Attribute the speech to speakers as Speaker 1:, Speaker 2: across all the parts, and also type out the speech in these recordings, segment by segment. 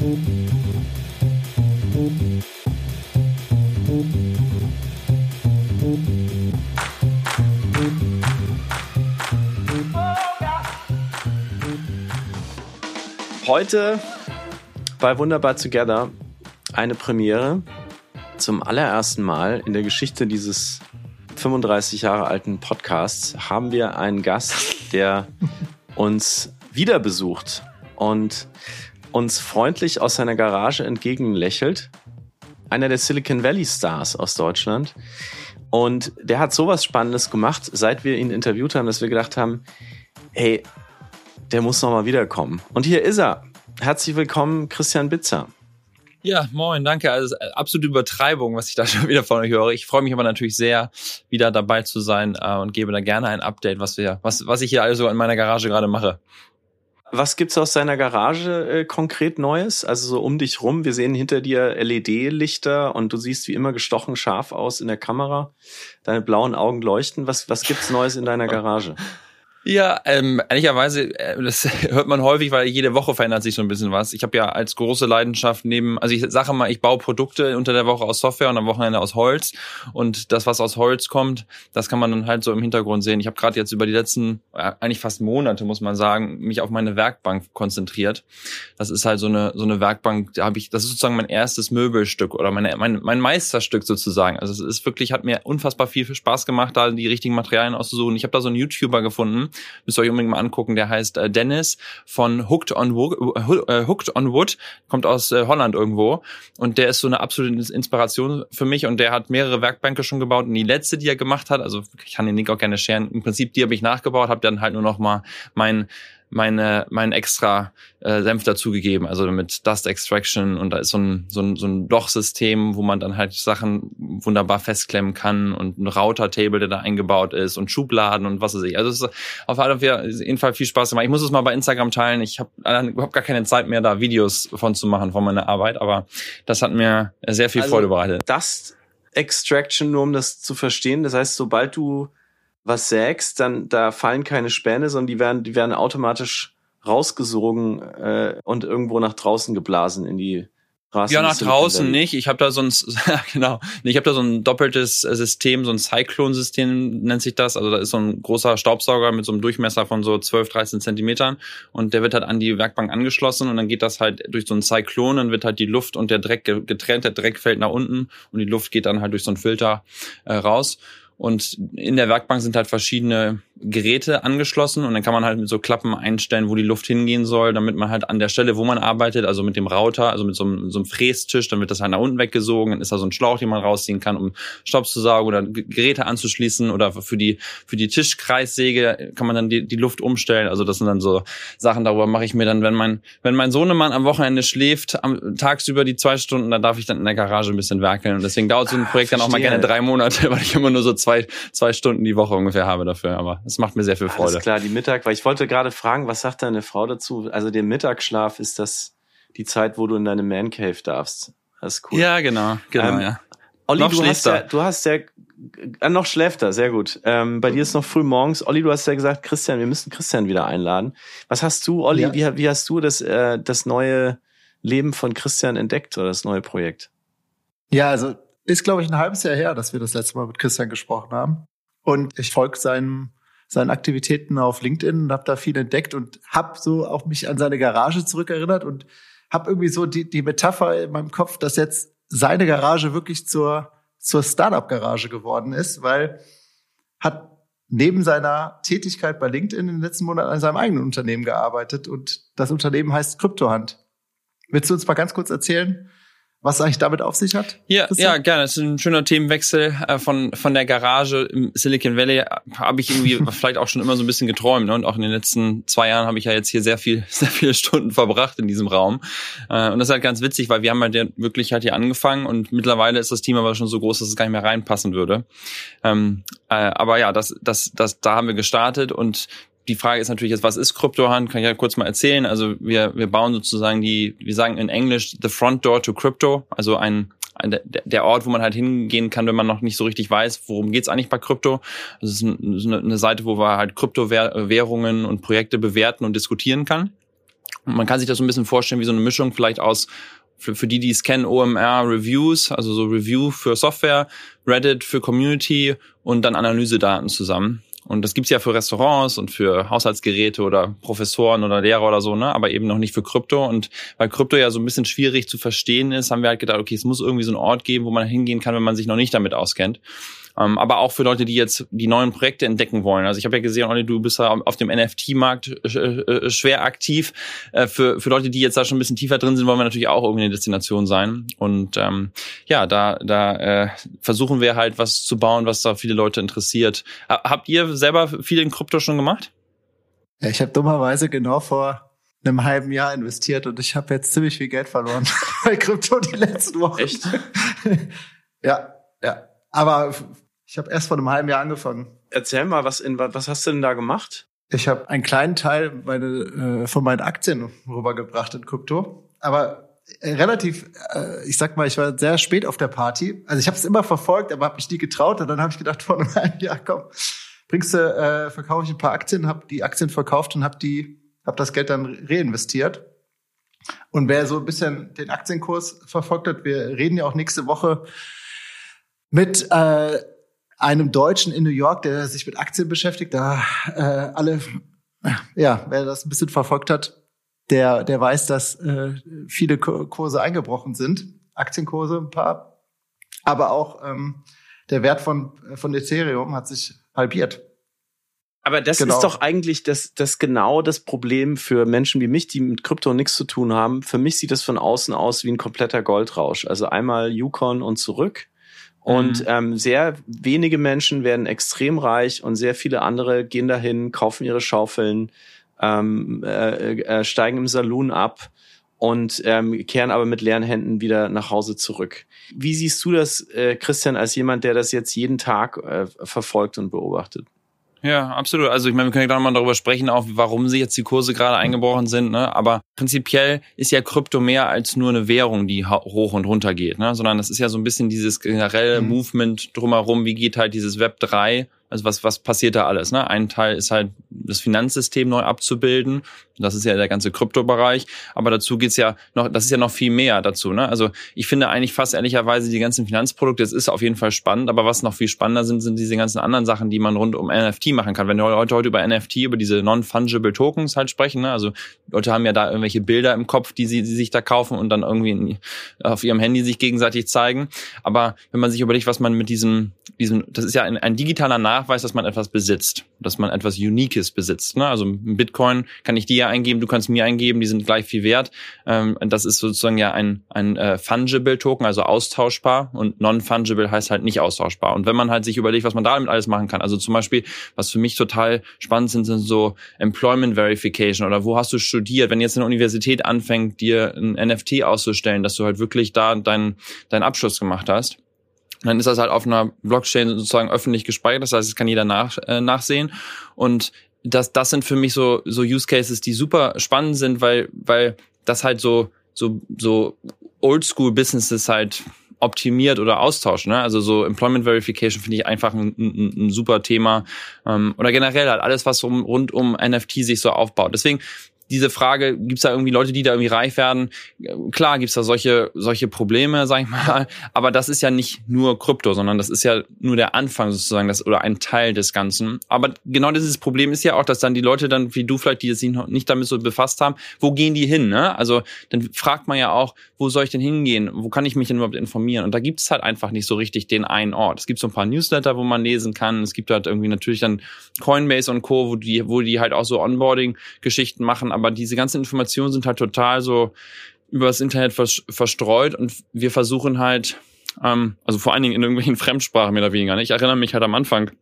Speaker 1: Heute bei Wunderbar Together eine Premiere. Zum allerersten Mal in der Geschichte dieses 35 Jahre alten Podcasts haben wir einen Gast, der uns wieder besucht und uns freundlich aus seiner Garage entgegenlächelt. Einer der Silicon Valley Stars aus Deutschland. Und der hat sowas Spannendes gemacht, seit wir ihn interviewt haben, dass wir gedacht haben, hey, der muss noch mal wiederkommen. Und hier ist er. Herzlich willkommen, Christian Bitzer.
Speaker 2: Ja, moin, danke. Also absolute Übertreibung, was ich da schon wieder von euch höre. Ich freue mich aber natürlich sehr, wieder dabei zu sein äh, und gebe da gerne ein Update, was wir, was, was ich hier also in meiner Garage gerade mache.
Speaker 1: Was gibt's aus deiner Garage äh, konkret Neues? Also so um dich rum. Wir sehen hinter dir LED-Lichter und du siehst wie immer gestochen scharf aus in der Kamera. Deine blauen Augen leuchten. Was, was gibt's Neues in deiner Garage?
Speaker 2: Ja, ähm, ehrlicherweise, äh, das hört man häufig, weil jede Woche verändert sich so ein bisschen was. Ich habe ja als große Leidenschaft neben, also ich sage mal, ich baue Produkte unter der Woche aus Software und am Wochenende aus Holz. Und das, was aus Holz kommt, das kann man dann halt so im Hintergrund sehen. Ich habe gerade jetzt über die letzten, äh, eigentlich fast Monate, muss man sagen, mich auf meine Werkbank konzentriert. Das ist halt so eine so eine Werkbank, da habe ich, das ist sozusagen mein erstes Möbelstück oder meine, mein, mein Meisterstück sozusagen. Also es ist wirklich, hat mir unfassbar viel Spaß gemacht, da die richtigen Materialien auszusuchen. Ich habe da so einen YouTuber gefunden Müsst ihr euch unbedingt mal angucken. Der heißt äh, Dennis von Hooked on, Wood, äh, Hooked on Wood, kommt aus äh, Holland irgendwo. Und der ist so eine absolute Inspiration für mich. Und der hat mehrere Werkbänke schon gebaut. Und die letzte, die er gemacht hat, also ich kann den Link auch gerne scheren, im Prinzip die habe ich nachgebaut, habe dann halt nur noch mal mein meine, mein extra äh, Senf dazugegeben, also mit Dust Extraction und da ist so ein, so ein, so ein Lochsystem, wo man dann halt Sachen wunderbar festklemmen kann und ein Router-Table, der da eingebaut ist und Schubladen und was weiß ich. Also es ist auf jeden Fall viel Spaß gemacht. Ich muss es mal bei Instagram teilen. Ich habe überhaupt gar keine Zeit mehr, da Videos von zu machen von meiner Arbeit, aber das hat mir sehr viel also Freude bereitet.
Speaker 1: Dust Extraction, nur um das zu verstehen, das heißt, sobald du was sägst, dann da fallen keine Späne, sondern die werden, die werden automatisch rausgesogen äh, und irgendwo nach draußen geblasen in die
Speaker 2: Straßen. Ja, nach draußen nicht. Ich habe da so ein genau, ich habe da so ein doppeltes System, so ein Cyclone-System nennt sich das. Also da ist so ein großer Staubsauger mit so einem Durchmesser von so 12, 13 Zentimetern und der wird halt an die Werkbank angeschlossen und dann geht das halt durch so ein Cyclone, dann wird halt die Luft und der Dreck getrennt, der Dreck fällt nach unten und die Luft geht dann halt durch so einen Filter äh, raus. Und in der Werkbank sind halt verschiedene Geräte angeschlossen und dann kann man halt mit so Klappen einstellen, wo die Luft hingehen soll, damit man halt an der Stelle, wo man arbeitet, also mit dem Router, also mit so einem, so einem Frästisch, dann wird das halt nach unten weggesogen, dann ist da so ein Schlauch, den man rausziehen kann, um Staub zu saugen oder Geräte anzuschließen oder für die für die Tischkreissäge kann man dann die, die Luft umstellen. Also das sind dann so Sachen, darüber mache ich mir dann, wenn mein wenn mein Sohnemann am Wochenende schläft, am tagsüber die zwei Stunden, dann darf ich dann in der Garage ein bisschen werkeln und deswegen dauert so ein Projekt ah, dann auch mal gerne drei Monate, weil ich immer nur so zwei zwei, zwei Stunden die Woche ungefähr habe dafür. Aber es macht mir sehr viel Freude.
Speaker 1: Alles klar, die Mittag, weil ich wollte gerade fragen, was sagt deine Frau dazu? Also der Mittagsschlaf ist das die Zeit, wo du in deine Man Cave darfst. Das ist cool.
Speaker 2: Ja, genau, genau, ähm, ja.
Speaker 1: Olli, noch du hast ja, du hast ja, äh, noch schläft er, sehr gut. Ähm, bei dir ist noch früh morgens. Olli, du hast ja gesagt, Christian, wir müssen Christian wieder einladen. Was hast du, Olli, ja. wie, wie hast du das, äh, das neue Leben von Christian entdeckt oder das neue Projekt?
Speaker 3: Ja, also ist, glaube ich, ein halbes Jahr her, dass wir das letzte Mal mit Christian gesprochen haben. Und ich folge seinen, seinen Aktivitäten auf LinkedIn und habe da viel entdeckt und habe so auch mich an seine Garage zurückerinnert und habe irgendwie so die, die Metapher in meinem Kopf, dass jetzt seine Garage wirklich zur, zur Startup-Garage geworden ist, weil hat neben seiner Tätigkeit bei LinkedIn in den letzten Monaten an seinem eigenen Unternehmen gearbeitet und das Unternehmen heißt Kryptohand. Willst du uns mal ganz kurz erzählen, was eigentlich damit auf sich hat?
Speaker 2: Ja, ja, gerne. Es ist ein schöner Themenwechsel äh, von von der Garage im Silicon Valley. Habe ich irgendwie vielleicht auch schon immer so ein bisschen geträumt. Ne? Und auch in den letzten zwei Jahren habe ich ja jetzt hier sehr viel, sehr viele Stunden verbracht in diesem Raum. Äh, und das ist halt ganz witzig, weil wir haben halt wirklich halt hier angefangen und mittlerweile ist das Team aber schon so groß, dass es gar nicht mehr reinpassen würde. Ähm, äh, aber ja, das, das, das, da haben wir gestartet und die Frage ist natürlich jetzt, was ist Kryptohand? Kann ich ja kurz mal erzählen. Also wir, wir bauen sozusagen die, wir sagen in Englisch the front door to crypto, also ein, ein der Ort, wo man halt hingehen kann, wenn man noch nicht so richtig weiß, worum geht's eigentlich bei Krypto. Das ist eine, eine Seite, wo man halt Kryptowährungen und Projekte bewerten und diskutieren kann. Man kann sich das so ein bisschen vorstellen wie so eine Mischung vielleicht aus für, für die, die es kennen, OMR Reviews, also so Review für Software, Reddit für Community und dann Analysedaten zusammen. Und das gibt's ja für Restaurants und für Haushaltsgeräte oder Professoren oder Lehrer oder so, ne? aber eben noch nicht für Krypto. Und weil Krypto ja so ein bisschen schwierig zu verstehen ist, haben wir halt gedacht, okay, es muss irgendwie so einen Ort geben, wo man hingehen kann, wenn man sich noch nicht damit auskennt. Ähm, aber auch für Leute, die jetzt die neuen Projekte entdecken wollen. Also ich habe ja gesehen, Olli, du bist ja auf dem NFT-Markt äh, äh, schwer aktiv. Äh, für, für Leute, die jetzt da schon ein bisschen tiefer drin sind, wollen wir natürlich auch irgendwie eine Destination sein. Und ähm, ja, da, da äh, versuchen wir halt was zu bauen, was da viele Leute interessiert. Habt ihr selber viel in Krypto schon gemacht?
Speaker 3: Ja, ich habe dummerweise genau vor einem halben Jahr investiert und ich habe jetzt ziemlich viel Geld verloren bei Krypto die letzten Wochen.
Speaker 1: Echt?
Speaker 3: ja, ja. Aber ich habe erst vor einem halben Jahr angefangen.
Speaker 1: Erzähl mal, was, in, was hast du denn da gemacht?
Speaker 3: Ich habe einen kleinen Teil meine, äh, von meinen Aktien rübergebracht in Krypto. Aber äh, relativ, äh, ich sag mal, ich war sehr spät auf der Party. Also ich habe es immer verfolgt, aber habe mich nie getraut. Und dann habe ich gedacht, vor einem halben Jahr, komm, bringst du, äh, verkaufe ich ein paar Aktien, habe die Aktien verkauft und habe die, habe das Geld dann reinvestiert. Und wer so ein bisschen den Aktienkurs verfolgt hat, wir reden ja auch nächste Woche mit äh, einem Deutschen in New York, der sich mit Aktien beschäftigt. Da äh, alle, ja, wer das ein bisschen verfolgt hat, der, der weiß, dass äh, viele Kurse eingebrochen sind, Aktienkurse ein paar, aber auch ähm, der Wert von von Ethereum hat sich halbiert.
Speaker 1: Aber das genau. ist doch eigentlich das, das genau das Problem für Menschen wie mich, die mit Krypto nichts zu tun haben. Für mich sieht das von außen aus wie ein kompletter Goldrausch. Also einmal Yukon und zurück. Und mhm. ähm, sehr wenige Menschen werden extrem reich und sehr viele andere gehen dahin, kaufen ihre Schaufeln, ähm, äh, äh, steigen im Saloon ab und ähm, kehren aber mit leeren Händen wieder nach Hause zurück. Wie siehst du das, äh, Christian, als jemand, der das jetzt jeden Tag äh, verfolgt und beobachtet?
Speaker 2: Ja, absolut. Also ich meine, wir können ja gleich mal darüber sprechen, auch warum sie jetzt die Kurse gerade eingebrochen sind. Ne? Aber prinzipiell ist ja Krypto mehr als nur eine Währung, die hoch und runter geht, ne? sondern das ist ja so ein bisschen dieses generelle mhm. Movement drumherum. Wie geht halt dieses Web 3 also was, was passiert da alles? Ne? Ein Teil ist halt das Finanzsystem neu abzubilden. Das ist ja der ganze Kryptobereich. Aber dazu geht's ja noch, das ist ja noch viel mehr dazu. Ne? Also ich finde eigentlich fast ehrlicherweise die ganzen Finanzprodukte, das ist auf jeden Fall spannend, aber was noch viel spannender sind, sind diese ganzen anderen Sachen, die man rund um NFT machen kann. Wenn wir heute, heute über NFT, über diese Non-Fungible Tokens halt sprechen, ne? also Leute haben ja da irgendwelche Bilder im Kopf, die sie, die sich da kaufen und dann irgendwie in, auf ihrem Handy sich gegenseitig zeigen. Aber wenn man sich überlegt, was man mit diesem, diesem, das ist ja ein, ein digitaler Nach Nachweis, dass man etwas besitzt, dass man etwas Uniques besitzt. Ne? Also Bitcoin kann ich dir eingeben, du kannst mir eingeben, die sind gleich viel wert. Ähm, das ist sozusagen ja ein, ein äh, fungible Token, also austauschbar und non-fungible heißt halt nicht austauschbar. Und wenn man halt sich überlegt, was man damit alles machen kann, also zum Beispiel, was für mich total spannend sind, sind so Employment Verification oder wo hast du studiert, wenn jetzt eine Universität anfängt, dir ein NFT auszustellen, dass du halt wirklich da deinen deinen Abschluss gemacht hast dann ist das halt auf einer Blockchain sozusagen öffentlich gespeichert. Das heißt, es kann jeder nach, äh, nachsehen. Und das, das sind für mich so, so Use Cases, die super spannend sind, weil, weil das halt so, so, so Oldschool Businesses halt optimiert oder austauscht. Ne? Also so Employment Verification finde ich einfach ein, ein, ein super Thema. Ähm, oder generell halt alles, was um, rund um NFT sich so aufbaut. Deswegen diese Frage, gibt es da irgendwie Leute, die da irgendwie reich werden? Klar gibt es da solche, solche Probleme, sag ich mal, aber das ist ja nicht nur Krypto, sondern das ist ja nur der Anfang sozusagen, das oder ein Teil des Ganzen. Aber genau dieses Problem ist ja auch, dass dann die Leute dann, wie du vielleicht, die sich noch nicht damit so befasst haben, wo gehen die hin? Ne? Also dann fragt man ja auch, wo soll ich denn hingehen? Wo kann ich mich denn überhaupt informieren? Und da gibt es halt einfach nicht so richtig den einen Ort. Es gibt so ein paar Newsletter, wo man lesen kann. Es gibt halt irgendwie natürlich dann Coinbase und Co., wo die, wo die halt auch so Onboarding-Geschichten machen aber diese ganzen Informationen sind halt total so über das Internet verstreut und wir versuchen halt, ähm, also vor allen Dingen in irgendwelchen Fremdsprachen mehr oder weniger. Ne? Ich erinnere mich halt am Anfang,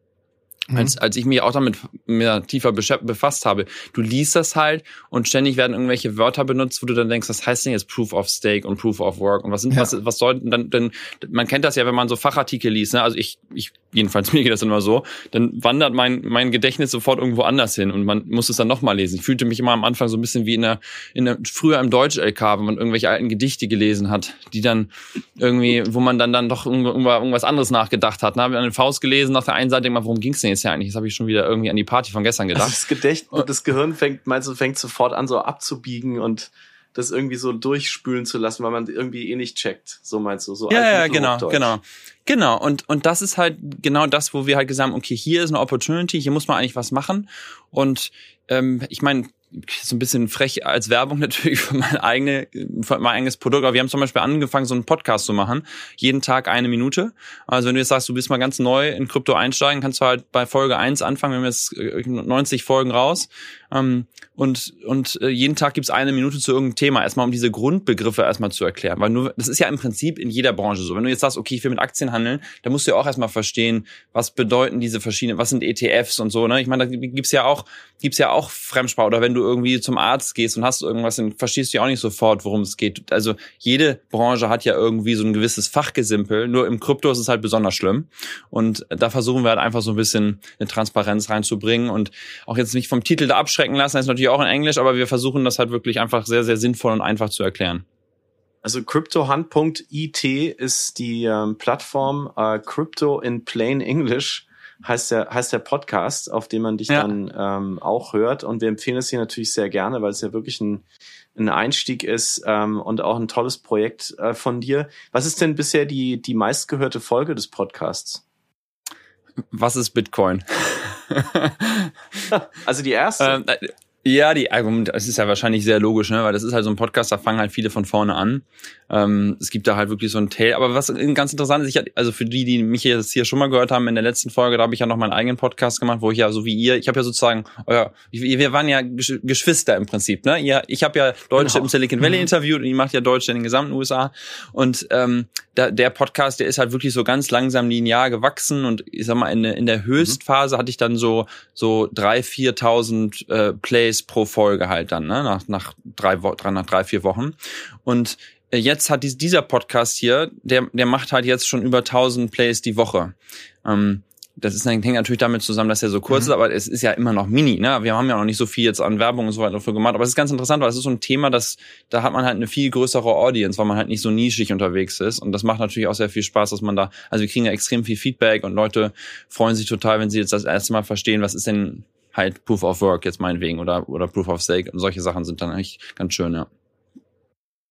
Speaker 2: Mhm. Als, als ich mich auch damit mehr tiefer befasst habe. Du liest das halt und ständig werden irgendwelche Wörter benutzt, wo du dann denkst, was heißt denn jetzt Proof of Stake und Proof of Work und was sind, ja. was, was sollten dann, denn, man kennt das ja, wenn man so Fachartikel liest, ne? Also ich, ich, jedenfalls mir geht das immer so, dann wandert mein, mein Gedächtnis sofort irgendwo anders hin und man muss es dann nochmal lesen. Ich fühlte mich immer am Anfang so ein bisschen wie in der, in der, früher im Deutsch-LK, wenn man irgendwelche alten Gedichte gelesen hat, die dann irgendwie, wo man dann, dann doch irgendwas anderes nachgedacht hat. Ne? Habe ich an den Faust gelesen, nach der einen Seite, mal, worum ging's denn jetzt? ja eigentlich, das habe ich schon wieder irgendwie an die Party von gestern gedacht. Also
Speaker 1: das Gedächtnis, das Gehirn fängt, meinst du, fängt sofort an, so abzubiegen und das irgendwie so durchspülen zu lassen, weil man irgendwie eh nicht checkt. So meinst du, so
Speaker 2: Ja, ja, genau, genau. Genau, und, und das ist halt genau das, wo wir halt gesagt haben, okay, hier ist eine Opportunity, hier muss man eigentlich was machen. Und ähm, ich meine, so ein bisschen frech als Werbung natürlich für mein, eigene, für mein eigenes Produkt. Aber wir haben zum Beispiel angefangen, so einen Podcast zu machen. Jeden Tag eine Minute. Also wenn du jetzt sagst, du bist mal ganz neu in Krypto einsteigen, kannst du halt bei Folge 1 anfangen. Wir haben jetzt 90 Folgen raus. Ähm, und und äh, jeden Tag gibt's eine Minute zu irgendeinem Thema, erstmal um diese Grundbegriffe erstmal zu erklären. Weil nur, das ist ja im Prinzip in jeder Branche so. Wenn du jetzt sagst, okay, ich will mit Aktien handeln, dann musst du ja auch erstmal verstehen, was bedeuten diese verschiedenen, was sind ETFs und so. Ne? Ich meine, da gibt's ja auch, gibt's ja auch Fremdsprache. Oder wenn du irgendwie zum Arzt gehst und hast irgendwas, dann verstehst du ja auch nicht sofort, worum es geht. Also jede Branche hat ja irgendwie so ein gewisses Fachgesimpel. Nur im Krypto ist es halt besonders schlimm. Und da versuchen wir halt einfach so ein bisschen eine Transparenz reinzubringen und auch jetzt nicht vom Titel da abschrecken lassen. Das ist natürlich auch in Englisch, aber wir versuchen das halt wirklich einfach sehr, sehr sinnvoll und einfach zu erklären.
Speaker 1: Also CryptoHunt.it ist die ähm, Plattform äh, Crypto in Plain English heißt der, heißt der Podcast, auf dem man dich ja. dann ähm, auch hört. Und wir empfehlen es hier natürlich sehr gerne, weil es ja wirklich ein, ein Einstieg ist ähm, und auch ein tolles Projekt äh, von dir. Was ist denn bisher die, die meistgehörte Folge des Podcasts?
Speaker 2: Was ist Bitcoin?
Speaker 1: also die erste.
Speaker 2: Ähm, äh, ja, die Argument, es ist ja wahrscheinlich sehr logisch, ne? weil das ist halt so ein Podcast, da fangen halt viele von vorne an. Ähm, es gibt da halt wirklich so ein Tail. Aber was ganz interessant ist, ich hatte, also für die, die mich jetzt hier schon mal gehört haben, in der letzten Folge, da habe ich ja noch meinen eigenen Podcast gemacht, wo ich ja so wie ihr, ich habe ja sozusagen, euer, wir waren ja Geschwister im Prinzip, ne? Ihr, ich habe ja Deutsche genau. im Silicon Valley mhm. interviewt und ihr macht ja Deutsche in den gesamten USA. Und ähm, da, der Podcast, der ist halt wirklich so ganz langsam linear gewachsen und ich sag mal, in, in der Höchstphase hatte ich dann so so drei, viertausend äh, Plays pro Folge halt dann, ne? Nach, nach drei, drei, nach drei, vier Wochen. Und äh, jetzt hat dieser Podcast hier, der, der macht halt jetzt schon über 1000 Plays die Woche. Ähm, das ist, hängt natürlich damit zusammen, dass er so kurz mhm. ist, aber es ist ja immer noch mini. Ne? Wir haben ja noch nicht so viel jetzt an Werbung und so weiter dafür gemacht. Aber es ist ganz interessant, weil es ist so ein Thema, das da hat man halt eine viel größere Audience, weil man halt nicht so nischig unterwegs ist. Und das macht natürlich auch sehr viel Spaß, dass man da, also wir kriegen ja extrem viel Feedback und Leute freuen sich total, wenn sie jetzt das erste Mal verstehen, was ist denn halt Proof of Work jetzt meinetwegen oder, oder Proof of Stake und solche Sachen sind dann eigentlich ganz schön, ja.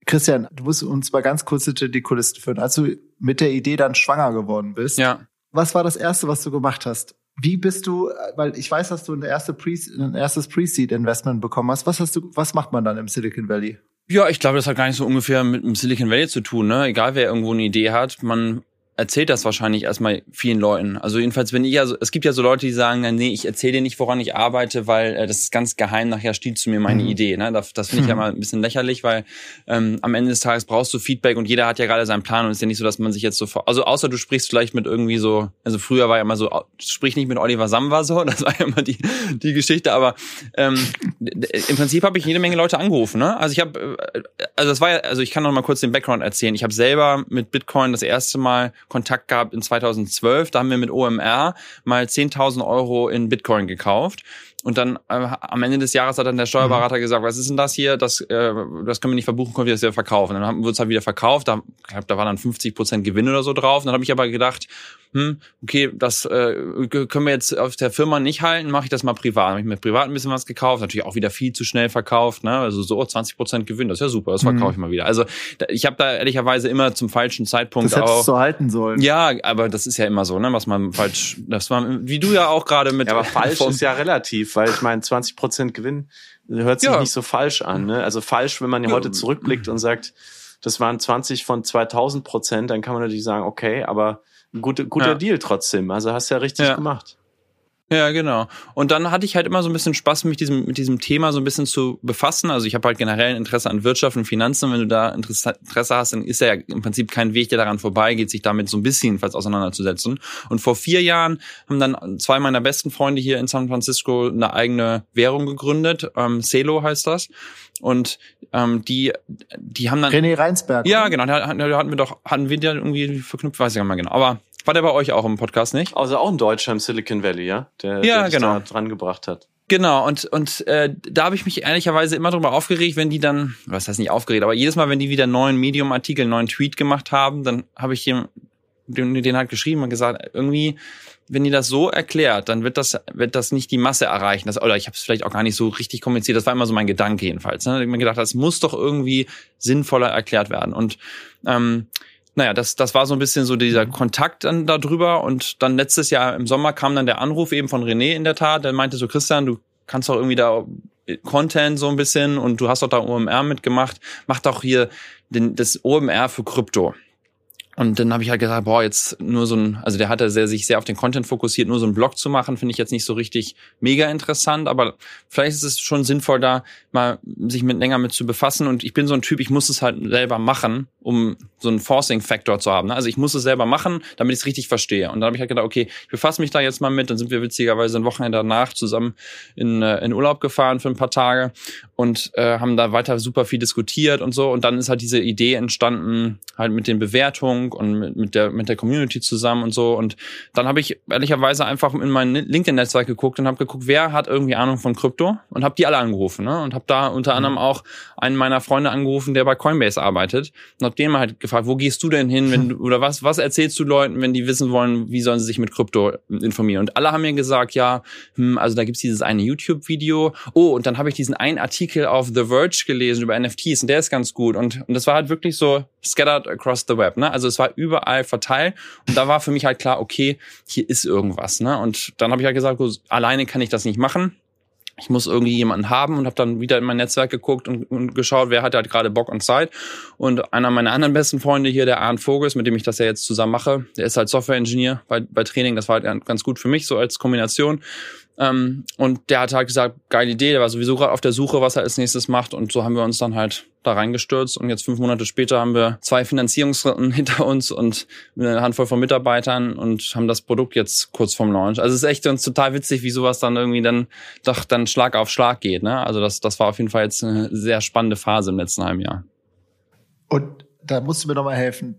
Speaker 3: Christian, du musst uns mal ganz kurz hinter die Kulissen führen. Als du mit der Idee dann schwanger geworden bist,
Speaker 2: ja.
Speaker 3: was war das Erste, was du gemacht hast? Wie bist du, weil ich weiß, dass du ein, erste Pre ein erstes Pre-Seed-Investment bekommen hast. Was hast du, was macht man dann im Silicon Valley?
Speaker 2: Ja, ich glaube, das hat gar nicht so ungefähr mit dem Silicon Valley zu tun. Ne? Egal, wer irgendwo eine Idee hat, man erzählt das wahrscheinlich erstmal vielen Leuten. Also jedenfalls, wenn ich ja, es gibt ja so Leute, die sagen, nee, ich erzähle dir nicht, woran ich arbeite, weil äh, das ist ganz geheim, nachher stiehlt zu mir meine mhm. Idee. Ne? Das, das finde ich ja mal ein bisschen lächerlich, weil ähm, am Ende des Tages brauchst du Feedback und jeder hat ja gerade seinen Plan und es ist ja nicht so, dass man sich jetzt so, also außer du sprichst vielleicht mit irgendwie so, also früher war ja immer so, sprich nicht mit Oliver Samba so, das war ja immer die, die Geschichte, aber ähm, im Prinzip habe ich jede Menge Leute angerufen. Ne? Also ich habe, äh, also das war ja, also ich kann noch mal kurz den Background erzählen. Ich habe selber mit Bitcoin das erste Mal Kontakt gehabt in 2012. Da haben wir mit OMR mal 10.000 Euro in Bitcoin gekauft. Und dann äh, am Ende des Jahres hat dann der Steuerberater mhm. gesagt, was ist denn das hier? Das, äh, das können wir nicht verbuchen, können wir das wieder verkaufen. dann haben wir es halt wieder verkauft. Da, ich glaub, da waren dann 50 Prozent Gewinn oder so drauf. Und dann habe ich aber gedacht, hm, okay, das äh, können wir jetzt auf der Firma nicht halten, mache ich das mal privat. Habe ich mir privat ein bisschen was gekauft, natürlich auch wieder viel zu schnell verkauft, ne? Also so 20 Prozent Gewinn, das ist ja super, das verkaufe mhm. ich mal wieder. Also ich habe da ehrlicherweise immer zum falschen Zeitpunkt
Speaker 3: das auch. so halten sollen.
Speaker 2: Ja, aber das ist ja immer so, ne? Was man falsch, das war, wie du ja auch gerade mit.
Speaker 1: Ja, aber falsch ist ja relativ, weil ich meine, 20 Prozent Gewinn hört sich ja. nicht so falsch an. Ne? Also falsch, wenn man ja heute zurückblickt und sagt, das waren 20 von 2000 Prozent, dann kann man natürlich sagen, okay, aber ein guter, guter ja. Deal trotzdem. Also hast du ja richtig ja. gemacht.
Speaker 2: Ja, genau. Und dann hatte ich halt immer so ein bisschen Spaß, mich diesem, mit diesem Thema so ein bisschen zu befassen. Also ich habe halt generell ein Interesse an Wirtschaft und Finanzen. Wenn du da Interesse hast, dann ist ja im Prinzip kein Weg, der daran vorbeigeht, sich damit so ein bisschen jedenfalls auseinanderzusetzen. Und vor vier Jahren haben dann zwei meiner besten Freunde hier in San Francisco eine eigene Währung gegründet. Ähm, Celo heißt das. Und ähm, die, die haben dann.
Speaker 3: René Reinsberg.
Speaker 2: Ja, genau. Da hatten wir doch, hatten wir die irgendwie verknüpft, weiß ich gar nicht mehr genau. Aber war der bei euch auch im Podcast nicht?
Speaker 1: Also auch ein Deutscher im Silicon Valley, ja? Der,
Speaker 2: ja,
Speaker 1: der
Speaker 2: genau.
Speaker 1: da dran gebracht hat.
Speaker 2: Genau, und, und äh, da habe ich mich ehrlicherweise immer drüber aufgeregt, wenn die dann, was heißt nicht aufgeregt, aber jedes Mal, wenn die wieder einen neuen Medium-Artikel, einen neuen Tweet gemacht haben, dann habe ich ihm den, den halt geschrieben und gesagt, irgendwie, wenn ihr das so erklärt, dann wird das, wird das nicht die Masse erreichen. Das, oder ich habe es vielleicht auch gar nicht so richtig kommuniziert. Das war immer so mein Gedanke jedenfalls. Ne? Ich habe mir gedacht, das muss doch irgendwie sinnvoller erklärt werden. Und ähm, naja, das, das war so ein bisschen so dieser mhm. Kontakt dann darüber. Und dann letztes Jahr im Sommer kam dann der Anruf eben von René in der Tat. Der meinte so, Christian, du kannst doch irgendwie da Content so ein bisschen und du hast doch da OMR mitgemacht. Mach doch hier den, das OMR für Krypto. Und dann habe ich halt gesagt, boah, jetzt nur so ein, also der hatte sehr, sich sehr auf den Content fokussiert, nur so einen Blog zu machen, finde ich jetzt nicht so richtig mega interessant, aber vielleicht ist es schon sinnvoll, da mal sich mit länger mit zu befassen. Und ich bin so ein Typ, ich muss es halt selber machen, um so einen Forcing-Factor zu haben. Ne? Also ich muss es selber machen, damit ich es richtig verstehe. Und dann habe ich halt gedacht, okay, ich befasse mich da jetzt mal mit. Dann sind wir witzigerweise ein Wochenende danach zusammen in, äh, in Urlaub gefahren für ein paar Tage und äh, haben da weiter super viel diskutiert und so. Und dann ist halt diese Idee entstanden, halt mit den Bewertungen und mit, mit der mit der Community zusammen und so. Und dann habe ich ehrlicherweise einfach in mein LinkedIn-Netzwerk geguckt und habe geguckt, wer hat irgendwie Ahnung von Krypto und habe die alle angerufen. Ne? Und habe da unter mhm. anderem auch einen meiner Freunde angerufen, der bei Coinbase arbeitet. Und habe den mal halt gefragt, wo gehst du denn hin, wenn du, oder was was erzählst du Leuten, wenn die wissen wollen, wie sollen sie sich mit Krypto informieren? Und alle haben mir gesagt, ja, hm, also da gibt's dieses eine YouTube-Video. Oh, und dann habe ich diesen einen Artikel Artikel auf The Verge gelesen über NFTs und der ist ganz gut. Und, und das war halt wirklich so scattered across the web. Ne? Also es war überall verteilt. Und da war für mich halt klar, okay, hier ist irgendwas. Ne? Und dann habe ich halt gesagt, gut, alleine kann ich das nicht machen ich muss irgendwie jemanden haben und habe dann wieder in mein Netzwerk geguckt und, und geschaut, wer hat halt gerade Bock und Zeit. Und einer meiner anderen besten Freunde hier, der Arndt Vogels, mit dem ich das ja jetzt zusammen mache, der ist halt Software-Engineer bei, bei Training. Das war halt ganz gut für mich, so als Kombination. Ähm, und der hat halt gesagt, geile Idee, der war sowieso gerade auf der Suche, was er als nächstes macht. Und so haben wir uns dann halt da reingestürzt. Und jetzt fünf Monate später haben wir zwei Finanzierungsrunden hinter uns und eine Handvoll von Mitarbeitern und haben das Produkt jetzt kurz vorm Launch. Also es ist echt uns total witzig, wie sowas dann irgendwie dann doch dann Schlag auf Schlag geht. Ne? Also das, das war auf jeden Fall jetzt eine sehr spannende Phase im letzten halben Jahr.
Speaker 3: Und da musst du mir nochmal helfen.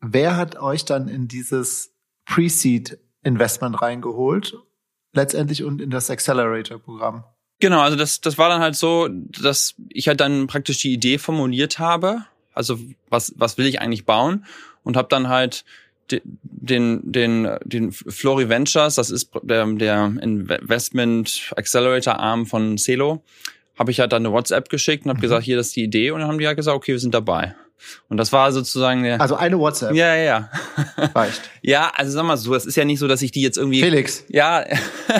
Speaker 3: Wer hat euch dann in dieses Pre-Seed Investment reingeholt letztendlich und in das Accelerator-Programm.
Speaker 2: Genau, also das, das war dann halt so, dass ich halt dann praktisch die Idee formuliert habe, also was, was will ich eigentlich bauen und habe dann halt den, den, den Flori Ventures, das ist der, der Investment Accelerator Arm von Celo, habe ich halt dann eine WhatsApp geschickt und habe mhm. gesagt, hier, das ist die Idee und dann haben die halt gesagt, okay, wir sind dabei. Und das war sozusagen der.
Speaker 3: Also eine WhatsApp.
Speaker 2: Ja, ja, ja.
Speaker 3: Reicht.
Speaker 2: ja, also sag mal so, es ist ja nicht so, dass ich die jetzt irgendwie.
Speaker 3: Felix.
Speaker 2: Ja,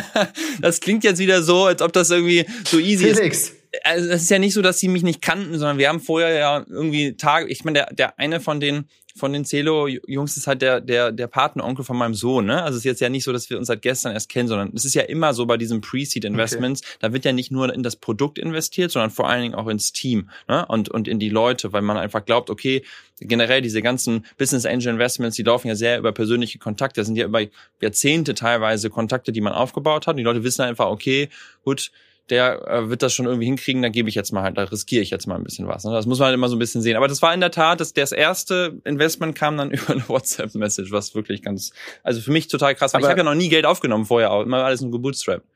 Speaker 2: das klingt jetzt wieder so, als ob das irgendwie so easy
Speaker 3: Felix. ist. Felix.
Speaker 2: Also es ist ja nicht so, dass sie mich nicht kannten, sondern wir haben vorher ja irgendwie Tage, ich meine, der, der eine von den von den Celo-Jungs ist halt der, der, der Patenonkel von meinem Sohn. Ne? Also es ist jetzt ja nicht so, dass wir uns seit gestern erst kennen, sondern es ist ja immer so bei diesen Pre-Seed-Investments, okay. da wird ja nicht nur in das Produkt investiert, sondern vor allen Dingen auch ins Team ne? und, und in die Leute, weil man einfach glaubt, okay, generell diese ganzen Business Angel Investments, die laufen ja sehr über persönliche Kontakte. Das sind ja über Jahrzehnte teilweise Kontakte, die man aufgebaut hat. Und die Leute wissen einfach, okay, gut, der äh, wird das schon irgendwie hinkriegen, dann gebe ich jetzt mal halt, da riskiere ich jetzt mal ein bisschen was. Ne? Das muss man halt immer so ein bisschen sehen. Aber das war in der Tat, das, das erste Investment kam dann über eine WhatsApp-Message, was wirklich ganz, also für mich total krass war. ich habe ja noch nie Geld aufgenommen vorher, auch immer alles nur gebootstrapped.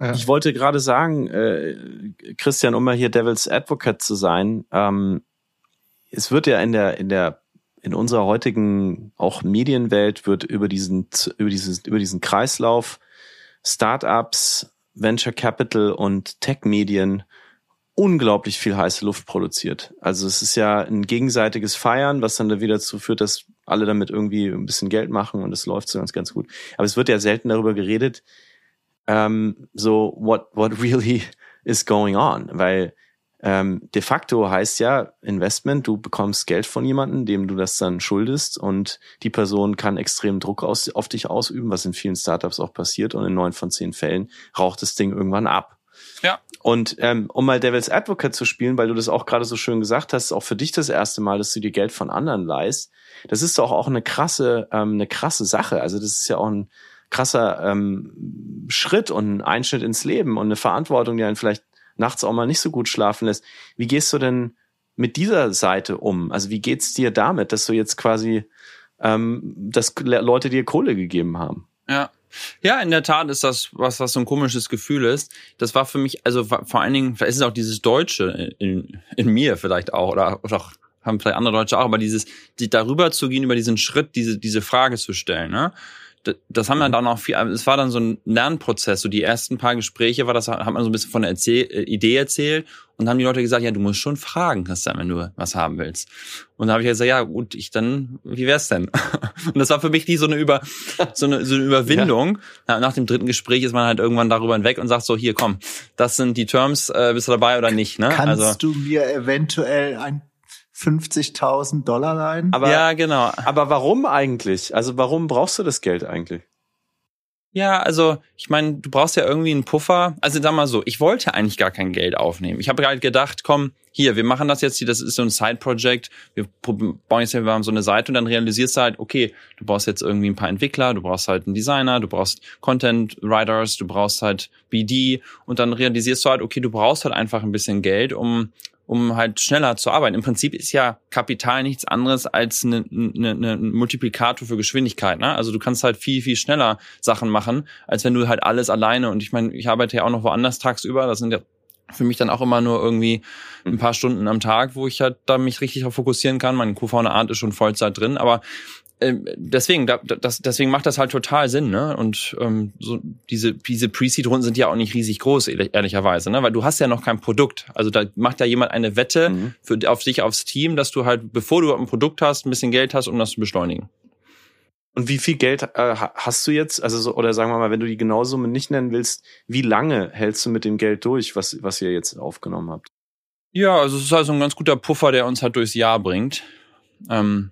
Speaker 1: Ja. Ich wollte gerade sagen, äh, Christian, um mal hier Devil's Advocate zu sein, ähm, es wird ja in der, in der, in unserer heutigen auch Medienwelt wird über diesen, über dieses, über diesen Kreislauf Startups, Venture Capital und Tech-Medien unglaublich viel heiße Luft produziert. Also es ist ja ein gegenseitiges Feiern, was dann da wieder dazu führt, dass alle damit irgendwie ein bisschen Geld machen und es läuft so ganz, ganz gut. Aber es wird ja selten darüber geredet, ähm, so what, what really is going on, weil ähm, de facto heißt ja Investment, du bekommst Geld von jemandem, dem du das dann schuldest und die Person kann extrem Druck aus, auf dich ausüben, was in vielen Startups auch passiert und in neun von zehn Fällen raucht das Ding irgendwann ab.
Speaker 2: Ja.
Speaker 1: Und ähm, um mal Devil's Advocate zu spielen, weil du das auch gerade so schön gesagt hast, auch für dich das erste Mal, dass du dir Geld von anderen leihst, das ist doch auch eine krasse, ähm, eine krasse Sache. Also das ist ja auch ein krasser ähm, Schritt und ein Einschnitt ins Leben und eine Verantwortung, die einen vielleicht nachts auch mal nicht so gut schlafen lässt. Wie gehst du denn mit dieser Seite um? Also wie geht's dir damit, dass du jetzt quasi, ähm, dass Leute dir Kohle gegeben haben?
Speaker 2: Ja. Ja, in der Tat ist das was, was so ein komisches Gefühl ist. Das war für mich, also vor allen Dingen, vielleicht ist es auch dieses Deutsche in, in mir vielleicht auch, oder, oder haben vielleicht andere Deutsche auch, aber dieses, die darüber zu gehen, über diesen Schritt, diese, diese Frage zu stellen, ne? Das haben dann mhm. auch viel, es war dann so ein Lernprozess. So die ersten paar Gespräche war das, hat man so ein bisschen von der Erzähl äh, Idee erzählt und dann haben die Leute gesagt, ja, du musst schon fragen, Christian, wenn du was haben willst. Und dann habe ich gesagt, ja, gut, ich dann, wie wär's denn? Und das war für mich die so eine Über, so eine, so eine Überwindung. Ja. Nach dem dritten Gespräch ist man halt irgendwann darüber hinweg und sagt so, hier, komm, das sind die Terms, äh, bist du dabei oder nicht? Ne?
Speaker 3: Kannst also, du mir eventuell ein 50.000 Dollar leihen.
Speaker 1: Aber, ja, genau. Aber warum eigentlich? Also warum brauchst du das Geld eigentlich?
Speaker 2: Ja, also ich meine, du brauchst ja irgendwie einen Puffer. Also sag mal so, ich wollte eigentlich gar kein Geld aufnehmen. Ich habe halt gedacht, komm, hier, wir machen das jetzt hier, das ist so ein Side-Project, wir bauen jetzt hier, wir haben so eine Seite und dann realisierst du halt, okay, du brauchst jetzt irgendwie ein paar Entwickler, du brauchst halt einen Designer, du brauchst Content-Writers, du brauchst halt BD und dann realisierst du halt, okay, du brauchst halt einfach ein bisschen Geld, um um halt schneller zu arbeiten. Im Prinzip ist ja Kapital nichts anderes als eine, eine, eine Multiplikator für Geschwindigkeit. Ne? Also du kannst halt viel, viel schneller Sachen machen, als wenn du halt alles alleine. Und ich meine, ich arbeite ja auch noch woanders tagsüber. Das sind ja für mich dann auch immer nur irgendwie ein paar Stunden am Tag, wo ich halt da mich richtig darauf fokussieren kann. Mein QV eine Art ist schon Vollzeit drin, aber deswegen, das, deswegen macht das halt total Sinn, ne? Und ähm, so diese diese Pre-Seed-Runden sind ja auch nicht riesig groß, ehrlicherweise, ne? Weil du hast ja noch kein Produkt. Also da macht ja jemand eine Wette mhm. für auf sich aufs Team, dass du halt, bevor du ein Produkt hast, ein bisschen Geld hast, um das zu beschleunigen.
Speaker 1: Und wie viel Geld äh, hast du jetzt? Also so, oder sagen wir mal, wenn du die Genausumme nicht nennen willst, wie lange hältst du mit dem Geld durch, was was ihr jetzt aufgenommen habt?
Speaker 2: Ja, also es ist also ein ganz guter Puffer, der uns halt durchs Jahr bringt. Ähm,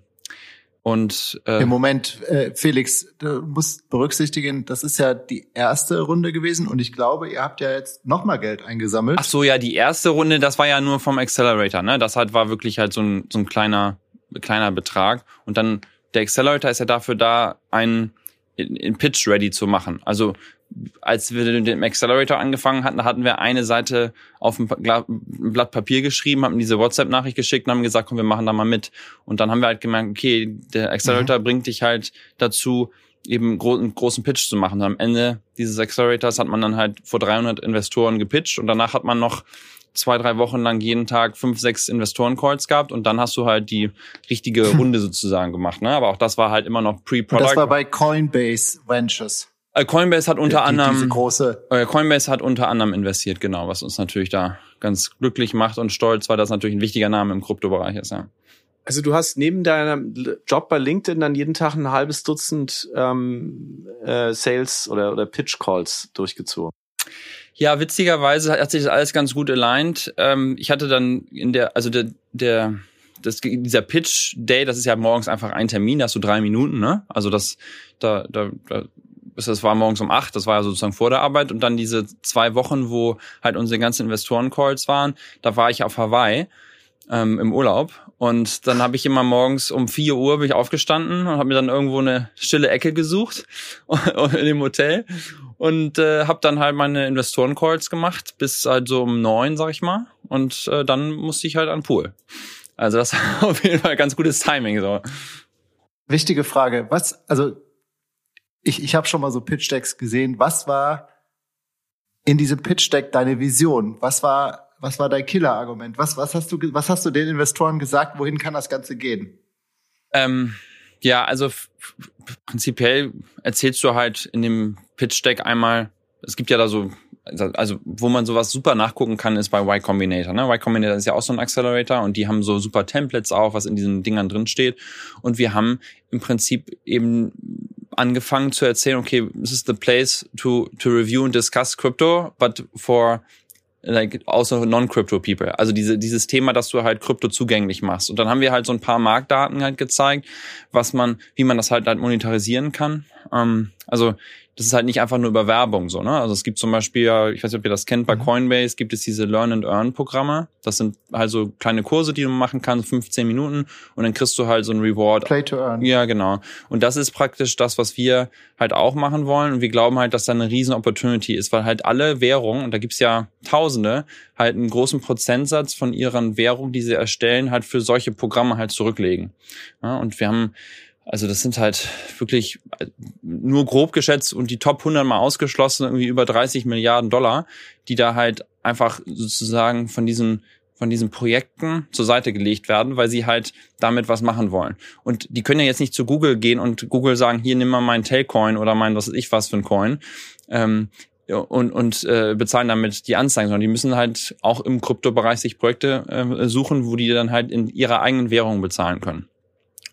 Speaker 2: und
Speaker 3: äh, im Moment, äh, Felix, du musst berücksichtigen, das ist ja die erste Runde gewesen und ich glaube, ihr habt ja jetzt nochmal Geld eingesammelt.
Speaker 2: Ach so, ja, die erste Runde, das war ja nur vom Accelerator, ne? Das halt war wirklich halt so ein, so ein kleiner, kleiner Betrag. Und dann der Accelerator ist ja dafür da, einen in Pitch ready zu machen. Also als wir mit dem Accelerator angefangen hatten, hatten wir eine Seite auf ein Blatt Papier geschrieben, haben diese WhatsApp-Nachricht geschickt und haben gesagt, komm, wir machen da mal mit. Und dann haben wir halt gemerkt, okay, der Accelerator mhm. bringt dich halt dazu, eben einen großen Pitch zu machen. Und am Ende dieses Accelerators hat man dann halt vor 300 Investoren gepitcht und danach hat man noch zwei, drei Wochen lang jeden Tag fünf, sechs Investoren-Calls gehabt und dann hast du halt die richtige Runde sozusagen gemacht. Ne? Aber auch das war halt immer noch Pre-Product.
Speaker 3: Das war bei Coinbase Ventures.
Speaker 2: Äh, Coinbase hat unter die, anderem diese große äh, Coinbase hat unter anderem investiert, genau, was uns natürlich da ganz glücklich macht und stolz, weil das natürlich ein wichtiger Name im Kryptobereich ist, ja.
Speaker 1: Also du hast neben deinem Job bei LinkedIn dann jeden Tag ein halbes Dutzend ähm, äh, Sales oder, oder Pitch Calls durchgezogen.
Speaker 2: Ja, witzigerweise hat sich das alles ganz gut aligned. Ähm, ich hatte dann in der, also der, der das, dieser Pitch Day, das ist ja morgens einfach ein Termin, da hast du drei Minuten, ne? Also das, da, da, da das war morgens um acht, das war ja sozusagen vor der Arbeit. Und dann diese zwei Wochen, wo halt unsere ganzen Investoren-Calls waren, da war ich auf Hawaii ähm, im Urlaub. Und dann habe ich immer morgens um vier Uhr bin ich aufgestanden und habe mir dann irgendwo eine stille Ecke gesucht in dem Hotel. Und äh, habe dann halt meine Investoren-Calls gemacht bis halt so um neun, sag ich mal. Und äh, dann musste ich halt an Pool. Also das war auf jeden Fall ganz gutes Timing so.
Speaker 3: Wichtige Frage, was also ich, ich habe schon mal so Pitch Decks gesehen. Was war in diesem Pitch Deck deine Vision? Was war, was war dein Killer-Argument? Was, was hast du, was hast du den Investoren gesagt? Wohin kann das Ganze gehen?
Speaker 2: Ähm, ja, also prinzipiell erzählst du halt in dem Pitch Deck einmal, es gibt ja da so also wo man sowas super nachgucken kann, ist bei Y Combinator. Ne? Y Combinator ist ja auch so ein Accelerator und die haben so super Templates auch, was in diesen Dingern drin steht. Und wir haben im Prinzip eben angefangen zu erzählen, okay, this is the place to to review and discuss crypto, but for like also non-crypto people. Also diese, dieses Thema, dass du halt Krypto zugänglich machst. Und dann haben wir halt so ein paar Marktdaten halt gezeigt, was man, wie man das halt halt monetarisieren kann. Ähm, also das ist halt nicht einfach nur über Werbung so, ne? Also es gibt zum Beispiel, ich weiß nicht, ob ihr das kennt, bei mhm. Coinbase gibt es diese Learn and Earn Programme. Das sind halt so kleine Kurse, die du machen kannst, 15 Minuten und dann kriegst du halt so ein Reward.
Speaker 3: Play to Earn.
Speaker 2: Ja, genau. Und das ist praktisch das, was wir halt auch machen wollen und wir glauben halt, dass da eine riesen Opportunity ist, weil halt alle Währungen, und da gibt's ja Tausende, halt einen großen Prozentsatz von ihren Währungen, die sie erstellen, halt für solche Programme halt zurücklegen. Ja, und wir haben also das sind halt wirklich äh, nur grob geschätzt und die Top 100 mal ausgeschlossen, irgendwie über 30 Milliarden Dollar, die da halt einfach sozusagen von diesen von diesen Projekten zur Seite gelegt werden, weil sie halt damit was machen wollen. Und die können ja jetzt nicht zu Google gehen und Google sagen, hier nimm mal meinen Tailcoin oder mein was weiß ich was für ein Coin. Ähm, und, und äh, bezahlen damit die Anzeigen, sondern die müssen halt auch im Kryptobereich sich Projekte äh, suchen, wo die dann halt in ihrer eigenen Währung bezahlen können.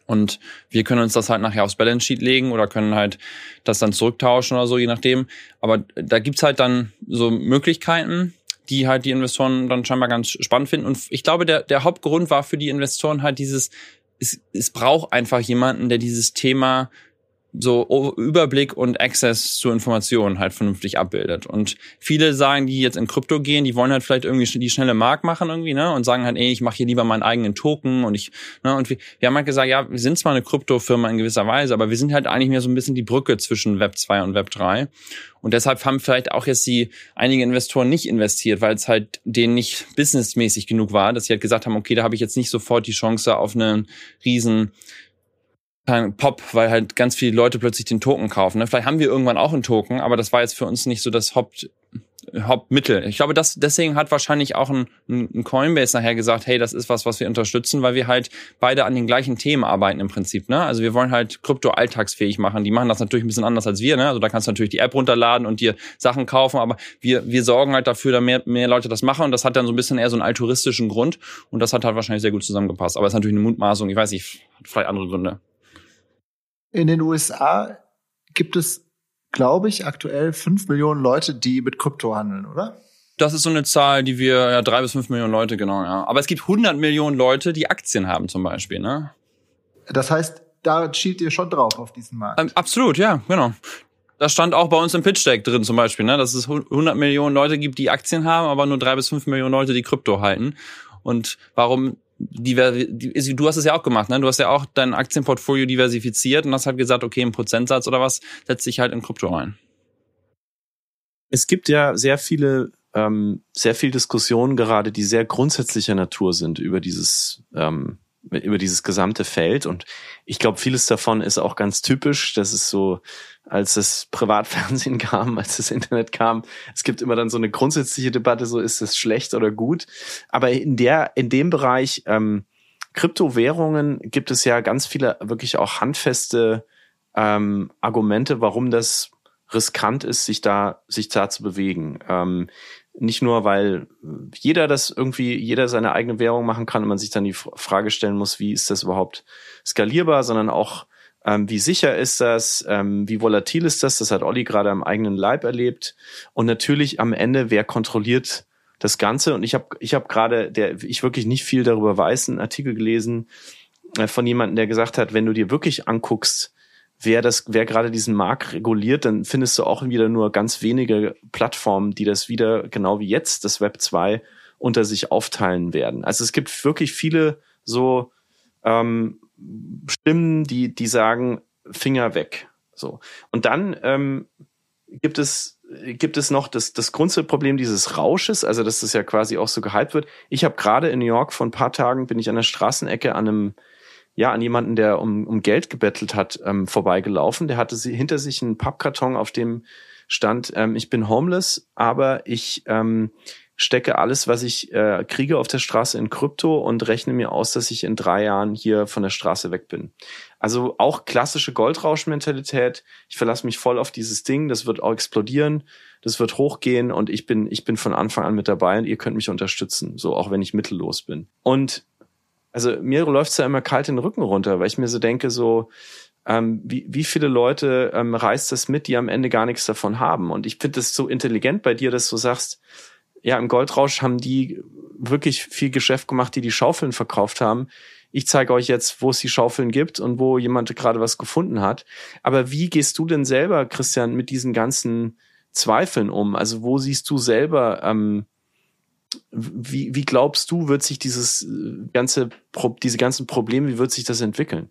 Speaker 2: Und wir können uns das halt nachher aufs Balance Sheet legen oder können halt das dann zurücktauschen oder so, je nachdem. Aber da gibt's halt dann so Möglichkeiten, die halt die Investoren dann scheinbar ganz spannend finden. Und ich glaube, der, der Hauptgrund war für die Investoren halt dieses, es, es braucht einfach jemanden, der dieses Thema so Überblick und Access zu Informationen halt vernünftig abbildet. Und viele sagen, die jetzt in Krypto gehen, die wollen halt vielleicht irgendwie die schnelle Mark machen irgendwie, ne? Und sagen halt, ey, ich mache hier lieber meinen eigenen Token und ich, ne? Und wir, wir haben halt gesagt, ja, wir sind zwar eine Kryptofirma in gewisser Weise, aber wir sind halt eigentlich mehr so ein bisschen die Brücke zwischen Web 2 und Web 3. Und deshalb haben vielleicht auch jetzt die einige Investoren nicht investiert, weil es halt denen nicht businessmäßig genug war, dass sie halt gesagt haben, okay, da habe ich jetzt nicht sofort die Chance auf einen riesen Pop, weil halt ganz viele Leute plötzlich den Token kaufen. Ne? Vielleicht haben wir irgendwann auch einen Token, aber das war jetzt für uns nicht so das Haupt, Hauptmittel. Ich glaube, das, deswegen hat wahrscheinlich auch ein, ein Coinbase nachher gesagt, hey, das ist was, was wir unterstützen, weil wir halt beide an den gleichen Themen arbeiten im Prinzip. Ne? Also wir wollen halt Krypto alltagsfähig machen. Die machen das natürlich ein bisschen anders als wir. Ne? Also da kannst du natürlich die App runterladen und dir Sachen kaufen, aber wir, wir sorgen halt dafür, dass mehr, mehr Leute das machen und das hat dann so ein bisschen eher so einen altruistischen Grund und das hat halt wahrscheinlich sehr gut zusammengepasst. Aber es ist natürlich eine Mutmaßung, ich weiß nicht, vielleicht andere Gründe.
Speaker 3: In den USA gibt es, glaube ich, aktuell fünf Millionen Leute, die mit Krypto handeln, oder?
Speaker 2: Das ist so eine Zahl, die wir, ja, drei bis fünf Millionen Leute, genau, ja. Aber es gibt 100 Millionen Leute, die Aktien haben zum Beispiel, ne?
Speaker 3: Das heißt, da schielt ihr schon drauf auf diesen Markt.
Speaker 2: Ähm, absolut, ja, genau. Das stand auch bei uns im Pitch Deck drin zum Beispiel, ne? dass es 100 Millionen Leute gibt, die Aktien haben, aber nur drei bis fünf Millionen Leute, die Krypto halten. Und warum du hast es ja auch gemacht, ne? Du hast ja auch dein Aktienportfolio diversifiziert und hast halt gesagt, okay, ein Prozentsatz oder was setzt sich halt in Krypto ein.
Speaker 1: Es gibt ja sehr viele, ähm, sehr viel Diskussionen gerade, die sehr grundsätzlicher Natur sind über dieses, ähm, über dieses gesamte Feld. Und ich glaube, vieles davon ist auch ganz typisch. Das ist so als das Privatfernsehen kam, als das Internet kam. Es gibt immer dann so eine grundsätzliche Debatte, so ist es schlecht oder gut. Aber in der, in dem Bereich ähm, Kryptowährungen gibt es ja ganz viele wirklich auch handfeste ähm, Argumente, warum das riskant ist, sich da, sich da zu bewegen. Ähm, nicht nur, weil jeder das irgendwie, jeder seine eigene Währung machen kann und man sich dann die Frage stellen muss, wie ist das überhaupt skalierbar, sondern auch, ähm, wie sicher ist das? Ähm, wie volatil ist das? Das hat Olli gerade am eigenen Leib erlebt. Und natürlich am Ende, wer kontrolliert das Ganze? Und ich habe ich hab gerade, der ich wirklich nicht viel darüber weiß, einen Artikel gelesen äh, von jemandem, der gesagt hat, wenn du dir wirklich anguckst, wer das, wer gerade diesen Markt reguliert, dann findest du auch wieder nur ganz wenige Plattformen, die das wieder, genau wie jetzt, das Web 2 unter sich aufteilen werden. Also es gibt wirklich viele so ähm, Stimmen, die, die sagen, Finger weg. So. Und dann ähm, gibt es gibt es noch das, das Grundproblem dieses Rausches, also dass das ja quasi auch so gehypt wird. Ich habe gerade in New York vor ein paar Tagen bin ich an der Straßenecke an einem ja an jemanden, der um, um Geld gebettelt hat, ähm, vorbeigelaufen. Der hatte sie, hinter sich einen Pappkarton, auf dem stand: ähm, Ich bin homeless, aber ich ähm, stecke alles, was ich äh, kriege auf der Straße in Krypto und rechne mir aus, dass ich in drei Jahren hier von der Straße weg bin. Also auch klassische Goldrauschmentalität. Ich verlasse mich voll auf dieses Ding. Das wird auch explodieren. Das wird hochgehen und ich bin, ich bin von Anfang an mit dabei und ihr könnt mich unterstützen. So auch wenn ich mittellos bin. Und also mir läuft's ja immer kalt den Rücken runter, weil ich mir so denke, so, ähm, wie, wie viele Leute ähm, reißt das mit, die am Ende gar nichts davon haben? Und ich finde es so intelligent bei dir, dass du sagst, ja, im Goldrausch haben die wirklich viel Geschäft gemacht, die die Schaufeln verkauft haben. Ich zeige euch jetzt, wo es die Schaufeln gibt und wo jemand gerade was gefunden hat. Aber wie gehst du denn selber, Christian, mit diesen ganzen Zweifeln um? Also wo siehst du selber, ähm, wie, wie glaubst du, wird sich dieses äh, ganze, diese ganzen Probleme, wie wird sich das entwickeln?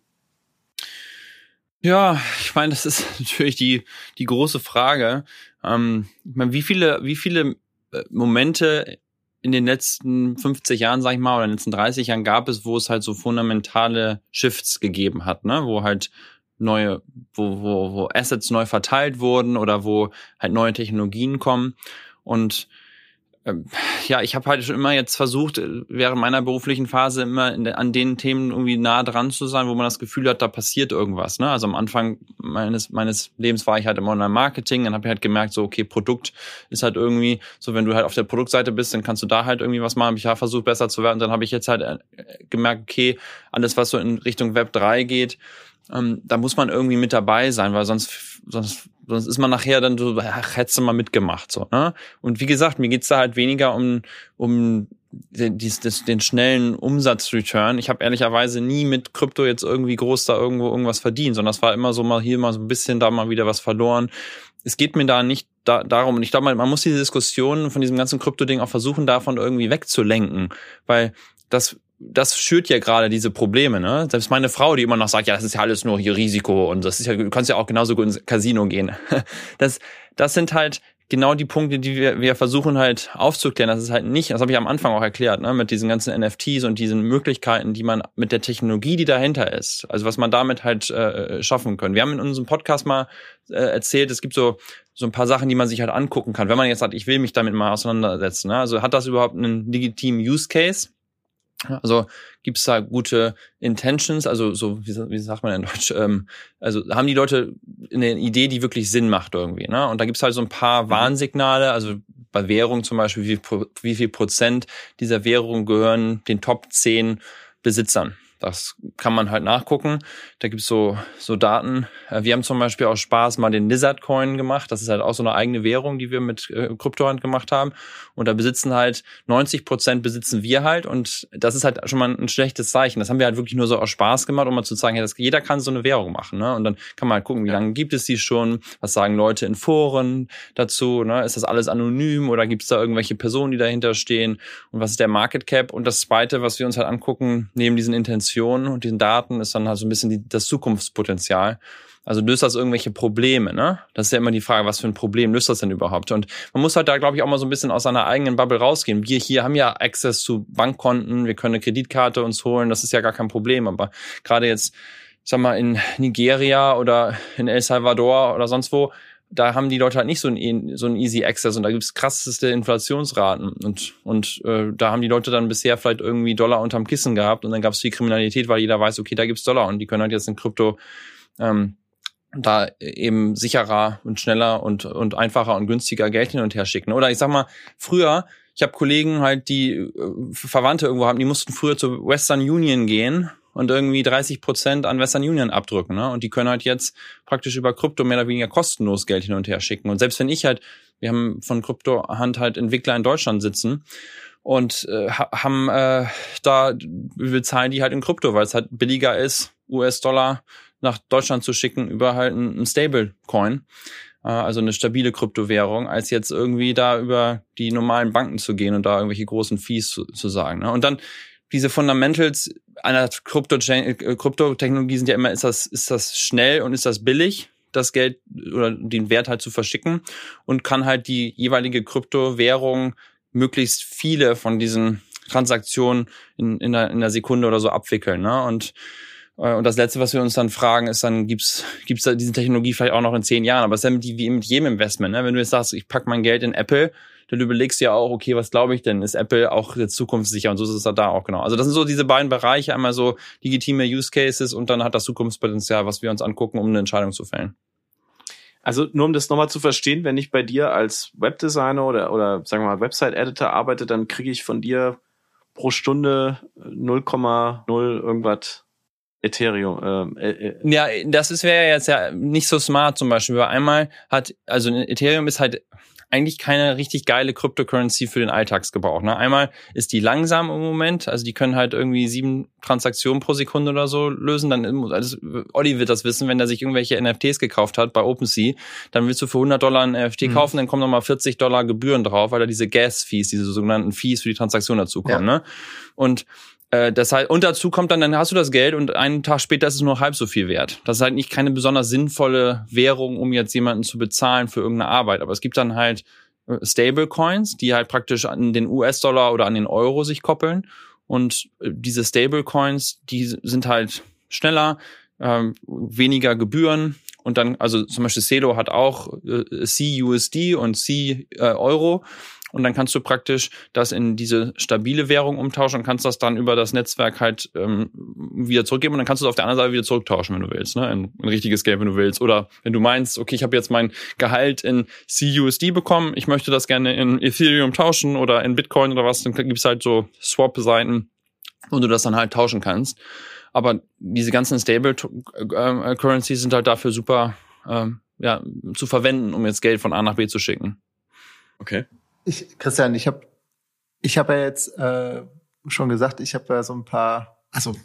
Speaker 2: Ja, ich meine, das ist natürlich die, die große Frage. Ähm, ich meine, wie viele, wie viele Momente in den letzten 50 Jahren, sag ich mal, oder in den letzten 30 Jahren gab es, wo es halt so fundamentale Shifts gegeben hat, ne? wo halt neue, wo, wo, wo Assets neu verteilt wurden oder wo halt neue Technologien kommen. Und ja, ich habe halt schon immer jetzt versucht, äh, während meiner beruflichen Phase immer an den Themen irgendwie nah dran zu sein, wo man das Gefühl hat, da passiert irgendwas. Ne? Also am Anfang meines meines Lebens war ich halt im Online-Marketing, dann habe ich halt gemerkt, so okay, Produkt ist halt irgendwie, so wenn du halt auf der Produktseite bist, dann kannst du da halt irgendwie was machen. Hab ich ja versucht, besser zu werden. Dann habe ich jetzt halt äh, gemerkt, okay, alles, was so in Richtung Web 3 geht, ähm, da muss man irgendwie mit dabei sein, weil sonst, sonst, sonst ist man nachher dann so, ach, hättest du mal mitgemacht, so, ne? Und wie gesagt, mir geht's da halt weniger um, um den, den schnellen Umsatzreturn. Ich habe ehrlicherweise nie mit Krypto jetzt irgendwie groß da irgendwo irgendwas verdient, sondern das war immer so mal hier mal so ein bisschen, da mal wieder was verloren. Es geht mir da nicht da, darum, und ich glaube, man, man muss diese Diskussion von diesem ganzen Krypto-Ding auch versuchen, davon irgendwie wegzulenken, weil das das schürt ja gerade diese Probleme, ne? Selbst meine Frau, die immer noch sagt, ja, das ist ja alles nur hier Risiko und das ist ja, du kannst ja auch genauso gut ins Casino gehen. Das, das sind halt genau die Punkte, die wir, wir versuchen halt aufzuklären. Das ist halt nicht, das habe ich am Anfang auch erklärt, ne, mit diesen ganzen NFTs und diesen Möglichkeiten, die man mit der Technologie, die dahinter ist, also was man damit halt äh, schaffen können. Wir haben in unserem Podcast mal äh, erzählt, es gibt so so ein paar Sachen, die man sich halt angucken kann, wenn man jetzt sagt, ich will mich damit mal auseinandersetzen. Ne? Also hat das überhaupt einen legitimen Use Case? Also gibt es da gute Intentions, also so, wie, wie sagt man in Deutsch, ähm, also haben die Leute eine Idee, die wirklich Sinn macht irgendwie. Ne? Und da gibt es halt so ein paar mhm. Warnsignale, also bei Währung zum Beispiel, wie, wie viel Prozent dieser Währung gehören den Top 10 Besitzern. Das kann man halt nachgucken. Da gibt's so, so Daten. Äh, wir haben zum Beispiel auch Spaß mal den Lizard Coin gemacht. Das ist halt auch so eine eigene Währung, die wir mit äh, Kryptohand gemacht haben. Und da besitzen halt 90 Prozent besitzen wir halt. Und das ist halt schon mal ein schlechtes Zeichen. Das haben wir halt wirklich nur so aus Spaß gemacht, um mal zu zeigen, ja, dass jeder kann so eine Währung machen. Ne? Und dann kann man halt gucken, wie lange gibt es die schon? Was sagen Leute in Foren dazu? Ne? Ist das alles anonym oder gibt es da irgendwelche Personen, die dahinter stehen? Und was ist der Market Cap? Und das Zweite, was wir uns halt angucken, neben diesen Intentionen und diesen Daten, ist dann halt so ein bisschen die, das Zukunftspotenzial. Also löst das irgendwelche Probleme, ne? Das ist ja immer die Frage, was für ein Problem löst das denn überhaupt? Und man muss halt da, glaube ich, auch mal so ein bisschen aus seiner eigenen Bubble rausgehen. Wir hier haben ja Access zu Bankkonten, wir können eine Kreditkarte uns holen, das ist ja gar kein Problem. Aber gerade jetzt, ich sag mal, in Nigeria oder in El Salvador oder sonst wo, da haben die Leute halt nicht so ein, so ein Easy Access und da gibt's krasseste Inflationsraten und und äh, da haben die Leute dann bisher vielleicht irgendwie Dollar unterm Kissen gehabt und dann gab's die Kriminalität, weil jeder weiß, okay, da gibt's Dollar und die können halt jetzt in Krypto ähm, da eben sicherer und schneller und, und einfacher und günstiger Geld hin und her schicken. Oder ich sag mal, früher, ich habe Kollegen halt, die äh, Verwandte irgendwo haben, die mussten früher zur Western Union gehen und irgendwie 30 Prozent an Western Union abdrücken. Ne? Und die können halt jetzt praktisch über Krypto mehr oder weniger kostenlos Geld hin und her schicken. Und selbst wenn ich halt, wir haben von Krypto-Hand halt Entwickler in Deutschland sitzen und äh, haben äh, da, wir bezahlen die halt in Krypto, weil es halt billiger ist, US-Dollar nach Deutschland zu schicken über halt einen Stablecoin, äh, also eine stabile Kryptowährung, als jetzt irgendwie da über die normalen Banken zu gehen und da irgendwelche großen Fees zu, zu sagen. Ne? Und dann diese Fundamentals einer äh, Kryptotechnologie sind ja immer, ist das, ist das schnell und ist das billig? das Geld oder den Wert halt zu verschicken und kann halt die jeweilige Kryptowährung möglichst viele von diesen Transaktionen in, in, einer, in einer Sekunde oder so abwickeln. Ne? Und äh, und das Letzte, was wir uns dann fragen, ist dann, gibt's gibt's da diese Technologie vielleicht auch noch in zehn Jahren? Aber es ist ja wie mit jedem Investment. Ne? Wenn du jetzt sagst, ich pack mein Geld in Apple, dann überlegst du ja auch, okay, was glaube ich denn? Ist Apple auch zukunftssicher? Und so ist es da auch genau. Also das sind so diese beiden Bereiche, einmal so legitime Use Cases und dann hat das Zukunftspotenzial, was wir uns angucken, um eine Entscheidung zu fällen.
Speaker 1: Also nur um das nochmal zu verstehen, wenn ich bei dir als Webdesigner oder, oder sagen wir mal Website-Editor arbeite, dann kriege ich von dir pro Stunde 0,0 irgendwas Ethereum.
Speaker 2: Äh, äh, ja, das ist wäre jetzt ja nicht so smart zum Beispiel. Weil einmal hat, also Ethereum ist halt eigentlich keine richtig geile Cryptocurrency für den Alltagsgebrauch. Ne? Einmal ist die langsam im Moment, also die können halt irgendwie sieben Transaktionen pro Sekunde oder so lösen. Dann also Olli wird das wissen, wenn er sich irgendwelche NFTs gekauft hat bei OpenSea, dann willst du für 100 Dollar ein NFT mhm. kaufen, dann kommen nochmal 40 Dollar Gebühren drauf, weil da diese Gas-Fees, diese sogenannten Fees für die Transaktion dazukommen. Ja. Ne? Und äh, das heißt, und dazu kommt dann, dann hast du das Geld und einen Tag später ist es nur halb so viel wert. Das ist halt nicht keine besonders sinnvolle Währung, um jetzt jemanden zu bezahlen für irgendeine Arbeit. Aber es gibt dann halt äh, Stablecoins, die halt praktisch an den US-Dollar oder an den Euro sich koppeln. Und äh, diese Stablecoins, die sind halt schneller, ähm, weniger Gebühren. Und dann, also zum Beispiel Celo hat auch äh, C-USD und C-Euro. Und dann kannst du praktisch das in diese stabile Währung umtauschen und kannst das dann über das Netzwerk halt ähm, wieder zurückgeben und dann kannst du es auf der anderen Seite wieder zurücktauschen, wenn du willst, ne? In, ein richtiges Geld, wenn du willst. Oder wenn du meinst, okay, ich habe jetzt mein Gehalt in CUSD bekommen, ich möchte das gerne in Ethereum tauschen oder in Bitcoin oder was, dann gibt's halt so Swap-Seiten, wo du das dann halt tauschen kannst. Aber diese ganzen Stable äh, Currencies sind halt dafür super ähm, ja, zu verwenden, um jetzt Geld von A nach B zu schicken.
Speaker 1: Okay.
Speaker 3: Ich, Christian, ich habe ich hab ja jetzt äh, schon gesagt, ich habe ja so ein paar, also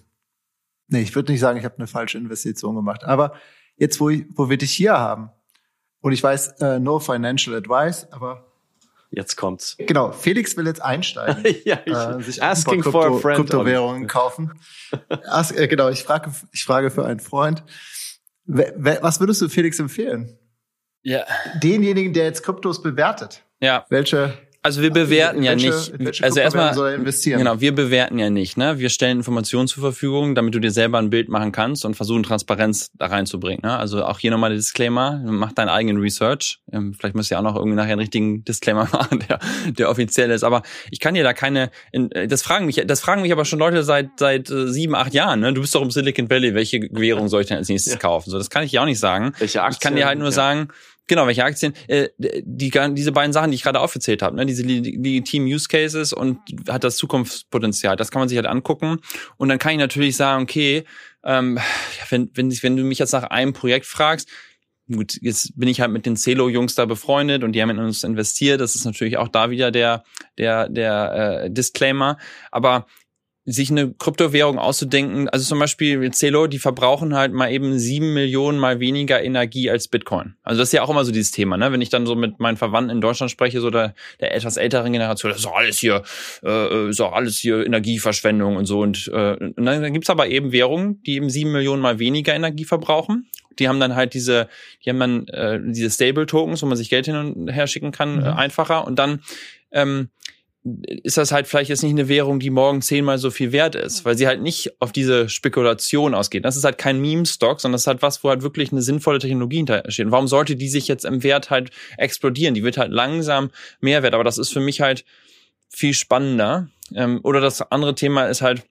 Speaker 3: nee, ich würde nicht sagen, ich habe eine falsche Investition gemacht, aber jetzt, wo, ich, wo wir dich hier haben, und ich weiß, äh, no financial advice, aber
Speaker 1: Jetzt kommt's.
Speaker 3: Genau, Felix will jetzt einsteigen.
Speaker 1: ja, ich,
Speaker 3: äh, sich
Speaker 1: asking
Speaker 3: Krypto,
Speaker 1: for a friend.
Speaker 3: Kryptowährungen kaufen. Ask, äh, genau, ich frage, ich frage für einen Freund. Was würdest du Felix empfehlen?
Speaker 2: Ja.
Speaker 3: Denjenigen, der jetzt Kryptos bewertet.
Speaker 2: Ja.
Speaker 3: Welche
Speaker 2: also wir bewerten
Speaker 3: welche,
Speaker 2: ja nicht.
Speaker 3: Welche
Speaker 2: also erstmal
Speaker 3: soll er investieren?
Speaker 2: Genau, wir bewerten ja nicht. Ne? Wir stellen Informationen zur Verfügung, damit du dir selber ein Bild machen kannst und versuchen Transparenz da reinzubringen. Ne? Also auch hier nochmal der Disclaimer: Mach deinen eigenen Research. Ähm, vielleicht müsst ihr auch noch irgendwie nachher einen richtigen Disclaimer machen, der, der offiziell ist. Aber ich kann dir da keine. Äh, das fragen mich, das fragen mich aber schon Leute seit seit äh, sieben, acht Jahren. Ne? Du bist doch im Silicon Valley. Welche Währung soll ich denn als nächstes ja. kaufen? So, das kann ich dir auch nicht sagen.
Speaker 1: Welche Aktien?
Speaker 2: Ich kann dir halt nur ja. sagen Genau, welche Aktien? Äh, die, diese beiden Sachen, die ich gerade aufgezählt habe, ne, diese legitimen Use Cases und hat das Zukunftspotenzial. Das kann man sich halt angucken. Und dann kann ich natürlich sagen, okay, ähm, wenn, wenn, wenn du mich jetzt nach einem Projekt fragst, gut, jetzt bin ich halt mit den Celo-Jungs da befreundet und die haben in uns investiert. Das ist natürlich auch da wieder der, der, der äh, Disclaimer. Aber sich eine Kryptowährung auszudenken. Also zum Beispiel Celo, die verbrauchen halt mal eben sieben Millionen mal weniger Energie als Bitcoin. Also das ist ja auch immer so dieses Thema, ne? Wenn ich dann so mit meinen Verwandten in Deutschland spreche, so der, der etwas älteren Generation, das ist doch alles hier, äh, ist doch alles hier Energieverschwendung und so. Und, äh, und dann, dann gibt's aber eben Währungen, die eben sieben Millionen mal weniger Energie verbrauchen. Die haben dann halt diese, die haben dann äh, diese Stable-Tokens, wo man sich Geld hin und her schicken kann, mhm. äh, einfacher. Und dann ähm, ist das halt vielleicht jetzt nicht eine Währung, die morgen zehnmal so viel wert ist, weil sie halt nicht auf diese Spekulation ausgeht. Das ist halt kein Meme-Stock, sondern das ist halt was, wo halt wirklich eine sinnvolle Technologie hintersteht. Und warum sollte die sich jetzt im Wert halt explodieren? Die wird halt langsam mehr wert, aber das ist für mich halt viel spannender. Ähm, oder das andere Thema ist halt,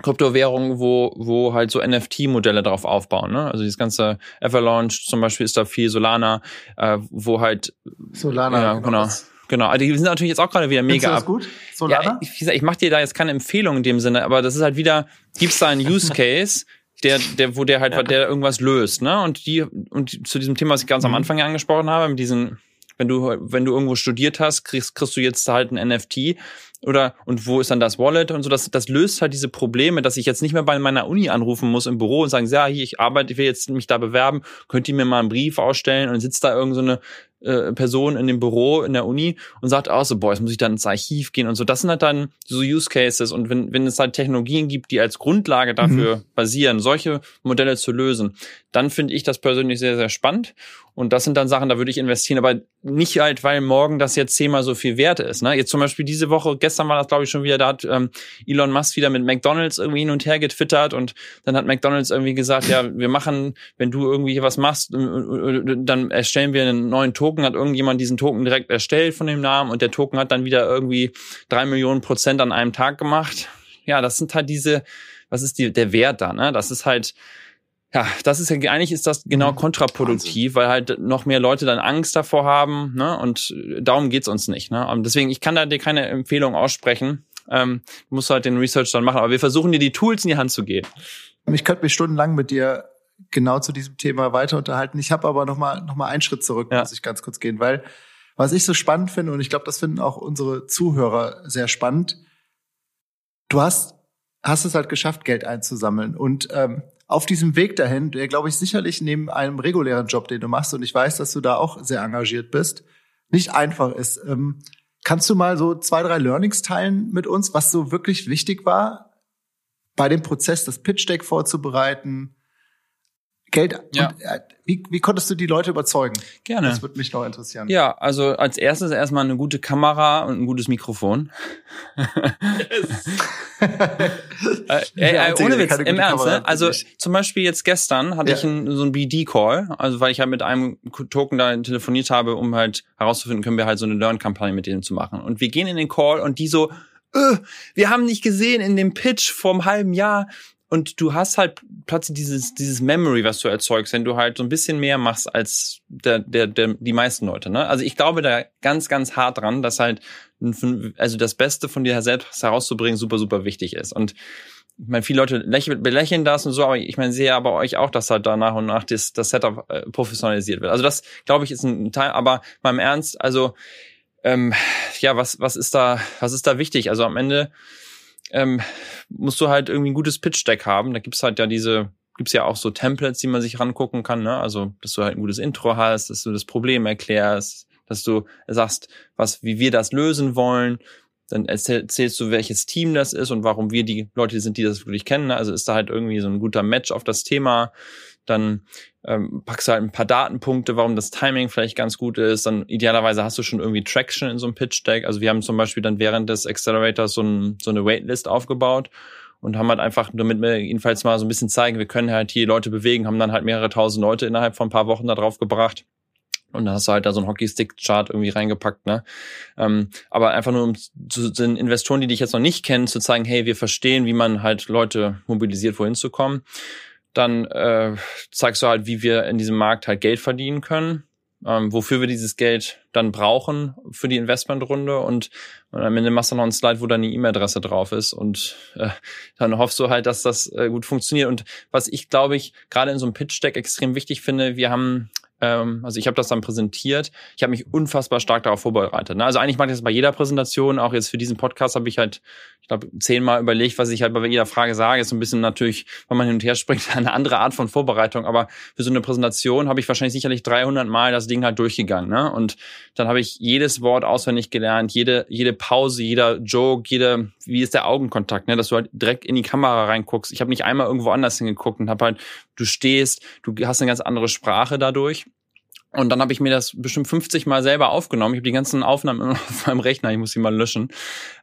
Speaker 2: Kryptowährungen, wo, wo halt so NFT-Modelle drauf aufbauen. Ne? Also dieses ganze Avalanche zum Beispiel ist da viel Solana, äh, wo halt
Speaker 3: Solana,
Speaker 2: ja, genau. genau Genau, also die sind natürlich jetzt auch gerade wieder mega
Speaker 3: ab. gut? Solana?
Speaker 2: Ja, ich, ich mache dir da jetzt keine Empfehlung in dem Sinne, aber das ist halt wieder, gibt's da einen Use Case, der, der, wo der halt, ja. der irgendwas löst, ne? Und die, und zu diesem Thema, was ich ganz mhm. am Anfang angesprochen habe, mit diesen, wenn du, wenn du irgendwo studiert hast, kriegst, kriegst du jetzt halt ein NFT oder und wo ist dann das Wallet und so, das, das löst halt diese Probleme, dass ich jetzt nicht mehr bei meiner Uni anrufen muss im Büro und sagen, ja, hier, ich arbeite, ich will jetzt mich da bewerben, könnt ihr mir mal einen Brief ausstellen und sitzt da irgend so eine äh, Person in dem Büro in der Uni und sagt auch so, boah, jetzt muss ich dann ins Archiv gehen und so. Das sind halt dann so Use Cases und wenn, wenn es halt Technologien gibt, die als Grundlage dafür mhm. basieren, solche Modelle zu lösen, dann finde ich das persönlich sehr, sehr spannend und das sind dann Sachen, da würde ich investieren, aber nicht halt, weil morgen das jetzt zehnmal so viel wert ist. Ne? Jetzt zum Beispiel diese Woche, gestern war das glaube ich schon wieder, da hat ähm, Elon Musk wieder mit McDonalds irgendwie hin und her getwittert und dann hat McDonalds irgendwie gesagt, ja, wir machen, wenn du irgendwie was machst, äh, äh, dann erstellen wir einen neuen Token, hat irgendjemand diesen Token direkt erstellt von dem Namen und der Token hat dann wieder irgendwie drei Millionen Prozent an einem Tag gemacht. Ja, das sind halt diese, was ist die, der Wert da, ne? Das ist halt, ja, das ist ja eigentlich ist das genau mhm. kontraproduktiv, weil halt noch mehr Leute dann Angst davor haben, ne? Und darum geht's uns nicht, ne? Und deswegen, ich kann da dir keine Empfehlung aussprechen. Ähm, du musst halt den Research dann machen, aber wir versuchen dir die Tools in die Hand zu geben.
Speaker 3: Ich könnte mich stundenlang mit dir genau zu diesem Thema weiter unterhalten. Ich habe aber noch mal noch mal einen Schritt zurück, ja. muss ich ganz kurz gehen, weil was ich so spannend finde und ich glaube, das finden auch unsere Zuhörer sehr spannend. Du hast hast es halt geschafft, Geld einzusammeln und ähm, auf diesem Weg dahin, der glaube ich sicherlich neben einem regulären Job, den du machst, und ich weiß, dass du da auch sehr engagiert bist, nicht einfach ist. Ähm, kannst du mal so zwei, drei Learnings teilen mit uns, was so wirklich wichtig war bei dem Prozess, das Pitch Deck vorzubereiten? Geld.
Speaker 2: Ja.
Speaker 3: Und, äh, wie, wie konntest du die Leute überzeugen?
Speaker 2: Gerne.
Speaker 3: Das würde mich noch interessieren.
Speaker 2: Ja, also als erstes erstmal eine gute Kamera und ein gutes Mikrofon. äh, ey,
Speaker 3: Der
Speaker 2: ey,
Speaker 3: Einzige,
Speaker 2: ohne Witz, im Ernst, ne? Also zum Beispiel jetzt gestern hatte
Speaker 3: Ja.
Speaker 2: ich einen, so einen BD-Call, also weil ich halt mit einem Token da telefoniert habe, um halt herauszufinden, können wir halt so eine Learn-Kampagne mit denen zu machen. Und wir gehen in den Call und die so, äh, wir haben nicht gesehen in dem Pitch vom halben Jahr. Und du hast halt plötzlich dieses, dieses Memory, was du erzeugst, wenn du halt so ein bisschen mehr machst als der, der, der, die meisten Leute. Ne? Also ich glaube da ganz, ganz hart dran, dass halt, also das Beste von dir selbst herauszubringen, super, super wichtig ist. Und ich meine, viele Leute lächeln, belächeln das und so, aber ich meine, sehe aber euch auch, dass halt da nach und nach das, das Setup äh, professionalisiert wird. Also das, glaube ich, ist ein Teil, aber mal im Ernst, also ähm, ja, was, was ist da, was ist da wichtig? Also am Ende ähm, musst du halt irgendwie ein gutes Pitch-Deck haben. Da gibt's halt ja diese, gibt's ja auch so Templates, die man sich rangucken kann, ne? Also, dass du halt ein gutes Intro hast, dass du das Problem erklärst, dass du sagst, was, wie wir das lösen wollen. Dann erzähl- erzählst du, welches Team das ist und warum wir die Leute sind, die das wirklich kennen. ne? Also ist da halt irgendwie so ein guter Match auf das Thema. Dann ähm, packst du halt ein paar Datenpunkte, warum das Timing vielleicht ganz gut ist. Dann idealerweise hast du schon irgendwie Traction in so einem Pitch-Deck. Also wir haben zum Beispiel dann während des Accelerators so, ein, so eine Waitlist aufgebaut und haben halt einfach, damit wir jedenfalls mal so ein bisschen zeigen, wir können halt hier Leute bewegen, haben dann halt mehrere tausend Leute innerhalb von ein paar Wochen da drauf gebracht. Und da hast du halt da so einen Hockeystick-Chart irgendwie reingepackt, ne? Ähm, aber einfach nur um zu den Investoren, die dich jetzt noch nicht kennen, zu zeigen, hey, wir verstehen, wie man halt Leute mobilisiert, wohin zu kommen. Dann äh, zeigst du halt, wie wir in diesem Markt halt Geld verdienen können, ähm, wofür wir dieses Geld dann brauchen für die Investmentrunde und, und am Ende machst du noch einen Slide, wo deine E-Mail-Adresse drauf ist und äh, dann hoffst du halt, dass das äh, gut funktioniert. Und was ich, glaube ich, gerade in so einem Pitch-Deck extrem wichtig finde, wir haben ähm, also ich habe das dann präsentiert. Ich habe mich unfassbar stark darauf vorbereitet. Ne? Also eigentlich mache ich das bei jeder Präsentation. Auch jetzt für diesen Podcast habe ich halt, ich glaube, zehnmal überlegt, was ich halt bei jeder Frage sage. Ist so ein bisschen natürlich, wenn man hin und her springt, eine andere Art von Vorbereitung. Aber für so eine Präsentation habe ich wahrscheinlich sicherlich 300 Mal das Ding halt durchgegangen. Ne? Und dann habe ich jedes Wort auswendig gelernt, jede jede Pause, jeder Joke, jede, wie ist der Augenkontakt, ne? dass du halt direkt in die Kamera reinguckst. Ich habe nicht einmal irgendwo anders hingeguckt und habe halt, du stehst, du hast eine ganz andere Sprache dadurch. Und dann habe ich mir das bestimmt 50 Mal selber aufgenommen. Ich habe die ganzen Aufnahmen immer auf meinem Rechner, ich muss sie mal löschen.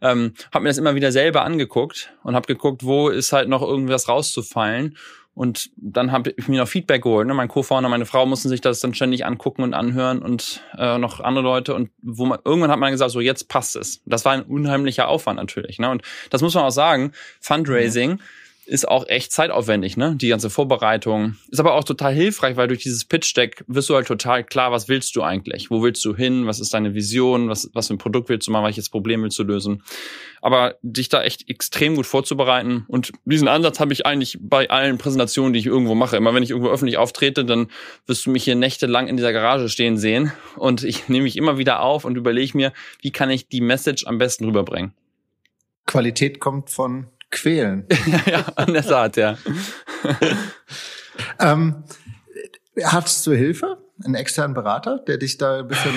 Speaker 2: Ähm, habe mir das immer wieder selber angeguckt und habe geguckt, wo ist halt noch irgendwas rauszufallen. Und dann habe ich mir noch Feedback geholt. Ne? Mein Co-Founder, meine Frau mussten sich das dann ständig angucken und anhören und äh, noch andere Leute. Und wo man irgendwann hat man gesagt, so jetzt passt es. Das war ein unheimlicher Aufwand natürlich. Ne? Und das muss man auch sagen. Fundraising ist auch echt zeitaufwendig, ne? Die ganze Vorbereitung. Ist aber auch total hilfreich, weil durch dieses Pitch-Deck wirst du halt total klar, was willst du eigentlich? Wo willst du hin? Was ist deine Vision? Was, was für ein Produkt willst du machen? Welches Problem willst du lösen? Aber dich da echt extrem gut vorzubereiten. Und diesen Ansatz habe ich eigentlich bei allen Präsentationen, die ich irgendwo mache. Immer wenn ich irgendwo öffentlich auftrete, dann wirst du mich hier nächtelang in dieser Garage stehen sehen. Und ich nehme mich immer wieder auf und überlege mir, wie kann ich die Message am besten rüberbringen.
Speaker 3: Qualität kommt von Quälen.
Speaker 2: ja, an der Saat, ja.
Speaker 3: ähm, hattest du Hilfe? Einen externen Berater, der dich da ein bisschen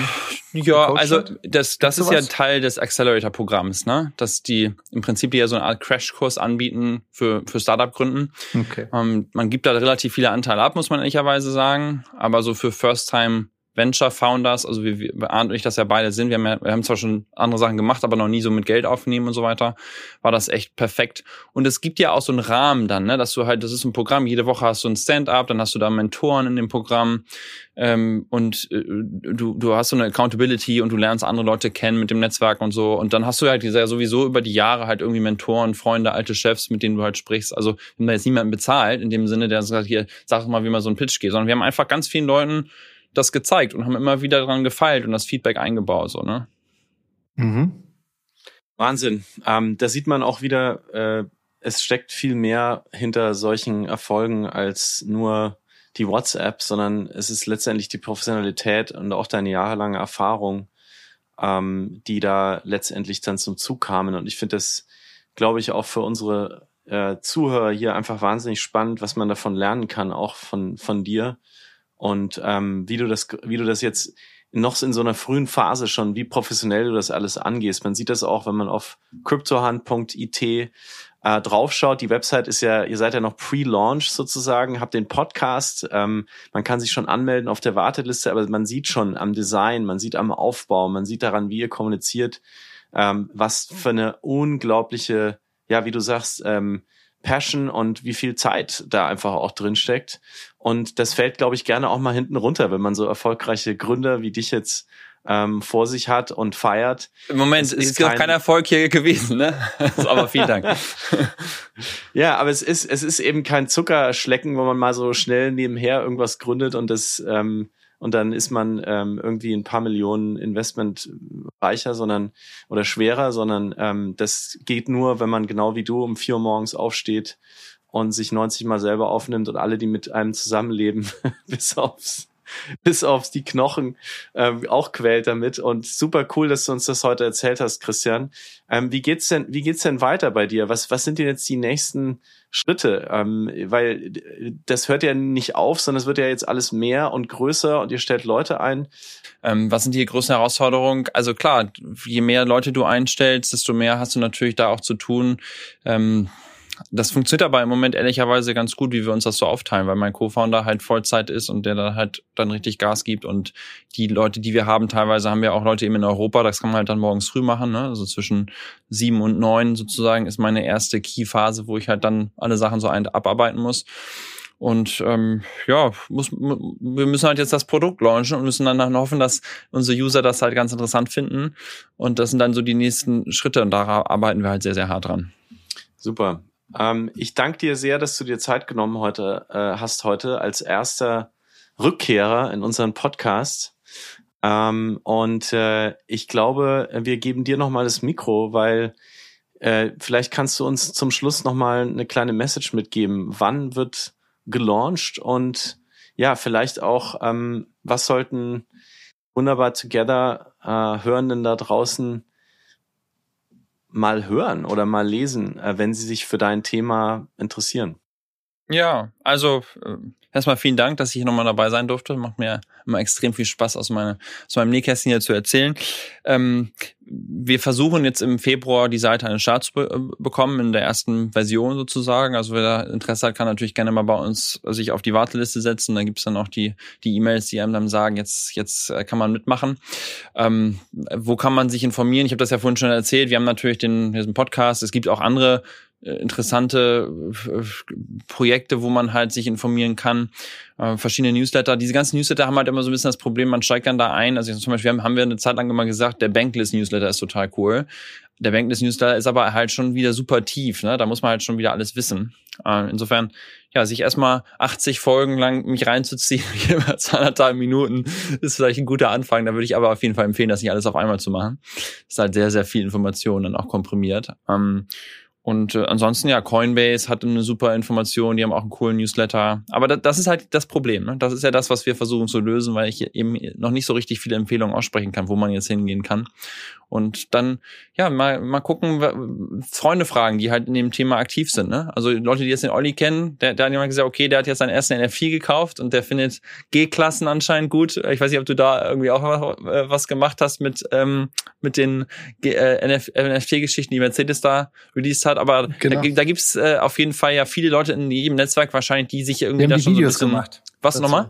Speaker 2: Ja, also
Speaker 3: hat?
Speaker 2: das, das ist ja
Speaker 3: sowas?
Speaker 2: Teil des Accelerator-Programms, ne? Dass die im Prinzip ja so eine Art Crashkurs anbieten für, für Startup-Gründen.
Speaker 3: Okay.
Speaker 2: Ähm, man gibt da relativ viele Anteile ab, muss man ehrlicherweise sagen. Aber so für First-Time Venture Founders, also wir, wir Arndt und ich das ja beide sind, wir haben, ja, wir haben zwar schon andere Sachen gemacht, aber noch nie so mit Geld aufnehmen und so weiter, war das echt perfekt. Und es gibt ja auch so einen Rahmen dann, ne, dass du halt, das ist ein Programm, jede Woche hast du ein Stand-up, dann hast du da Mentoren in dem Programm ähm, und äh, du, du hast so eine Accountability und du lernst andere Leute kennen mit dem Netzwerk und so. Und dann hast du halt ja sowieso über die Jahre halt irgendwie Mentoren, Freunde, alte Chefs, mit denen du halt sprichst. Also wir haben da jetzt niemanden bezahlt, in dem Sinne, der sagt, hier, sag mal, wie man so einen Pitch geht, sondern wir haben einfach ganz vielen Leuten das gezeigt und haben immer wieder dran gefeilt und das Feedback eingebaut, so, ne?
Speaker 3: Mhm.
Speaker 1: Wahnsinn. Ähm, da sieht man auch wieder, äh, es steckt viel mehr hinter solchen Erfolgen als nur die WhatsApp, sondern es ist letztendlich die Professionalität und auch deine jahrelange Erfahrung, ähm, die da letztendlich dann zum Zug kamen. Und ich finde das, glaube ich, auch für unsere äh, Zuhörer hier einfach wahnsinnig spannend, was man davon lernen kann, auch von, von dir. Und ähm, wie du das, wie du das jetzt noch in so einer frühen Phase schon, wie professionell du das alles angehst. Man sieht das auch, wenn man auf cryptohand.it äh, draufschaut, die Website ist ja, ihr seid ja noch pre-launch sozusagen, habt den Podcast, ähm, man kann sich schon anmelden auf der Warteliste, aber man sieht schon am Design, man sieht am Aufbau, man sieht daran, wie ihr kommuniziert, ähm, was für eine unglaubliche, ja, wie du sagst, ähm, Passion und wie viel Zeit da einfach auch drin steckt. Und das fällt, glaube ich, gerne auch mal hinten runter, wenn man so erfolgreiche Gründer wie dich jetzt ähm, vor sich hat und feiert.
Speaker 2: Im Moment es ist, ist kein, kein Erfolg hier gewesen, ne? aber vielen Dank.
Speaker 1: ja, aber es ist es ist eben kein Zuckerschlecken, wo man mal so schnell nebenher irgendwas gründet und das ähm, und dann ist man ähm, irgendwie ein paar Millionen Investment reicher, sondern oder schwerer, sondern ähm, das geht nur, wenn man genau wie du um vier Uhr morgens aufsteht und sich 90 Mal selber aufnimmt und alle, die mit einem zusammenleben, bis aufs bis auf die Knochen ähm, auch quält damit. Und super cool, dass du uns das heute erzählt hast, Christian. Ähm, wie geht's denn, wie geht's denn weiter bei dir? Was, was sind denn jetzt die nächsten Schritte? Ähm, weil das hört ja nicht auf, sondern es wird ja jetzt alles mehr und größer und ihr stellt Leute ein.
Speaker 2: Ähm, was sind die größten Herausforderungen? Also klar, je mehr Leute du einstellst, desto mehr hast du natürlich da auch zu tun. Ähm, das funktioniert aber im Moment ehrlicherweise ganz gut, wie wir uns das so aufteilen, weil mein Co-Founder halt Vollzeit ist und der dann halt dann richtig Gas gibt und die Leute, die wir haben, teilweise haben wir auch Leute eben in Europa, das kann man halt dann morgens früh machen, ne? also zwischen sieben und neun sozusagen ist meine erste Key-Phase, wo ich halt dann alle Sachen so ein abarbeiten muss. Und ähm, ja, muss, wir müssen halt jetzt das Produkt launchen und müssen dann hoffen, dass unsere User das halt ganz interessant finden. Und das sind dann so die nächsten Schritte und da arbeiten wir halt sehr, sehr hart dran.
Speaker 1: Super. Ähm, ich danke dir sehr, dass du dir Zeit genommen heute, äh, hast heute als erster Rückkehrer in unseren Podcast. Ähm, und äh, ich glaube, wir geben dir nochmal das Mikro, weil äh, vielleicht kannst du uns zum Schluss nochmal eine kleine Message mitgeben. Wann wird gelauncht und ja, vielleicht auch, ähm, was sollten wunderbar Together äh, Hörenden da draußen mal hören oder mal lesen, äh, wenn sie sich für dein Thema interessieren.
Speaker 2: Ja, also äh, erstmal vielen Dank, dass ich hier nochmal dabei sein durfte. Macht mir immer extrem viel Spaß, aus, meine, aus meinem Nähkästchen hier zu erzählen. Ähm, wir versuchen jetzt im Februar die Seite an den Start zu be äh, bekommen, in der ersten Version sozusagen. Also wer Interesse hat, kann natürlich gerne mal bei uns sich auf die Warteliste setzen. Da gibt's dann auch die die E-Mails, die einem dann sagen, jetzt, jetzt äh, kann man mitmachen. Ähm, wo kann man sich informieren? Ich habe das ja vorhin schon erzählt. Wir haben natürlich den, diesen Podcast. Es gibt auch andere interessante äh, Projekte, wo man halt sich informieren kann, äh, verschiedene Newsletter. Diese ganzen Newsletter haben halt immer so ein bisschen das Problem, man steigt dann da ein. Also zum Beispiel haben, haben wir eine Zeit lang immer gesagt, der Bankless Newsletter ist total cool. Der Bankless Newsletter ist aber halt schon wieder super tief, ne? Da muss man halt schon wieder alles wissen. insofern, ja, sich erstmal 80 Folgen lang mich reinzuziehen, immer 200 Minuten, ist vielleicht ein guter Anfang. Da würde ich aber auf jeden Fall empfehlen, das nicht alles auf einmal zu machen. Das ist halt sehr, sehr viel Information dann auch komprimiert. Ähm, und äh, ansonsten, ja, Coinbase hat eine super Information, die haben auch einen coolen Newsletter. Aber das, das ist halt das Problem. Ne? Das ist ja das, was wir versuchen zu lösen, weil ich eben noch nicht so richtig viele Empfehlungen aussprechen kann, wo man jetzt hingehen kann. Und dann, ja, mal, mal gucken, Freunde fragen, die halt in dem Thema aktiv sind. Ne? Also Leute, die jetzt den Olli kennen, der, der hat jemand gesagt, okay, der hat jetzt seinen ersten NFT gekauft und der findet G-Klassen anscheinend gut. Ich weiß nicht, ob du da irgendwie auch was gemacht hast mit, ähm, mit den äh, NFT-Geschichten, die Mercedes da released hat. Aber genau. da, da gibt's äh, auf jeden Fall ja viele Leute in jedem Netzwerk wahrscheinlich, die sich irgendwie
Speaker 3: da schon Videos so ein bisschen... Gemacht.
Speaker 2: Was nochmal?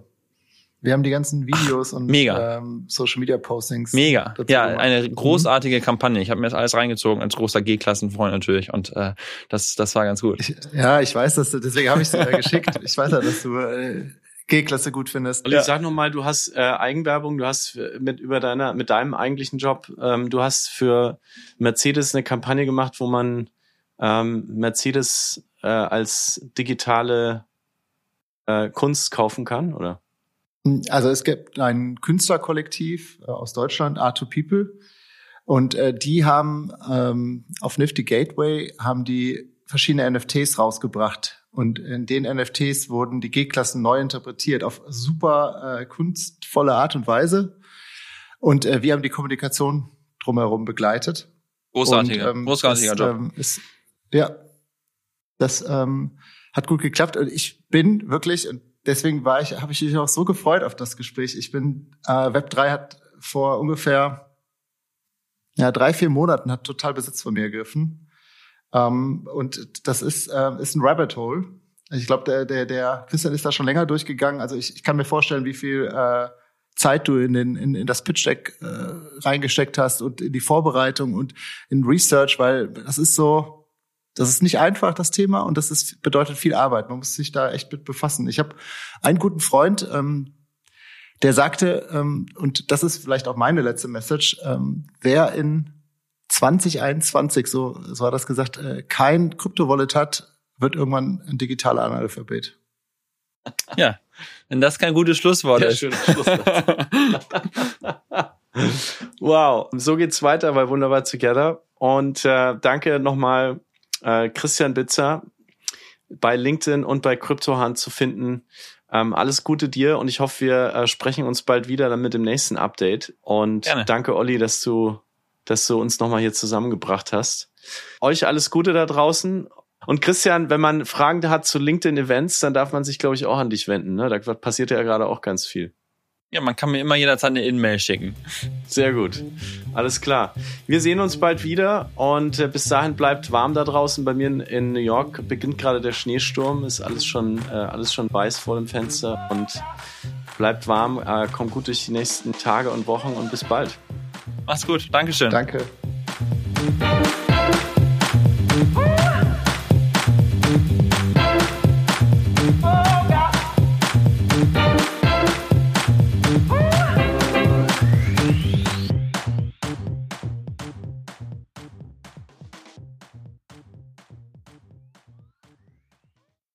Speaker 3: Wir haben die ganzen Videos und
Speaker 2: Mega.
Speaker 3: Ähm, Social Media Postings.
Speaker 2: Mega. Ja, gemacht. eine großartige mhm. Kampagne. Ich habe mir das alles reingezogen als großer G-Klassenfreund natürlich und äh, das das war ganz gut.
Speaker 3: Ich, ja, ich weiß, dass du, deswegen habe ich es dir geschickt. Ich weiß ja, dass du äh, G-Klasse gut findest.
Speaker 1: Und ich ja. sag noch mal, du hast äh, Eigenwerbung, du hast mit über deiner mit deinem eigentlichen Job, ähm, du hast für Mercedes eine Kampagne gemacht, wo man ähm, Mercedes äh, als digitale äh, Kunst kaufen kann, oder?
Speaker 3: Also es gibt ein Künstlerkollektiv äh, aus Deutschland, Art to People, und äh, die haben ähm, auf Nifty Gateway haben die verschiedene NFTs rausgebracht und in den NFTs wurden die G-Klassen neu interpretiert auf super äh, kunstvolle Art und Weise und äh, wir haben die Kommunikation drumherum begleitet.
Speaker 2: Großartiger, und, ähm, großartiger das, Job. Ähm,
Speaker 3: ist, ja, das ähm, hat gut geklappt und ich bin wirklich und deswegen war ich, habe ich mich auch so gefreut auf das Gespräch. Ich bin, äh, Web3 hat vor ungefähr ja, drei, vier Monaten hat total Besitz von mir ergriffen. Ähm, und das ist, äh, ist ein Rabbit Hole. Ich glaube, der, der, der Christian ist da schon länger durchgegangen. Also ich, ich kann mir vorstellen, wie viel äh, Zeit du in, den, in, in das Pitch Deck äh, reingesteckt hast und in die Vorbereitung und in Research, weil das ist so, das ist nicht einfach, das Thema, und das ist, bedeutet viel Arbeit. Man muss sich da echt mit befassen. Ich habe einen guten Freund, ähm, der sagte, ähm, und das ist vielleicht auch meine letzte Message, ähm, wer in 2021, so, so hat das gesagt, äh, kein Kryptowallet hat, wird irgendwann ein digitaler Analphabet.
Speaker 2: Ja, wenn das kein gutes Schlusswort ja, ist. Schönes Schlusswort.
Speaker 1: wow, so geht's weiter bei Wunderbar Together. Und äh, danke nochmal äh, Christian Bitzer bei LinkedIn und bei CryptoHand zu finden. Ähm, alles Gute dir und ich hoffe, wir äh, sprechen uns bald wieder dann mit dem nächsten Update. Und Gerne. danke, Olli, dass du, dass du uns nochmal hier zusammengebracht hast. Euch alles Gute da draußen. Und Christian, wenn man Fragen hat zu LinkedIn-Events, dann darf man sich, glaube ich, auch an dich wenden. Ne? Da passiert ja gerade auch ganz viel.
Speaker 2: Ja, man kann mir immer jederzeit eine In-Mail schicken.
Speaker 1: Sehr gut. Alles klar. Wir sehen uns bald wieder und äh, bis dahin bleibt warm da draußen. Bei mir in, in New York beginnt gerade der Schneesturm, ist alles schon, äh, alles schon weiß vor dem Fenster und bleibt warm, äh, kommt gut durch die nächsten Tage und Wochen und bis bald.
Speaker 2: Mach's gut. Dankeschön.
Speaker 3: Danke.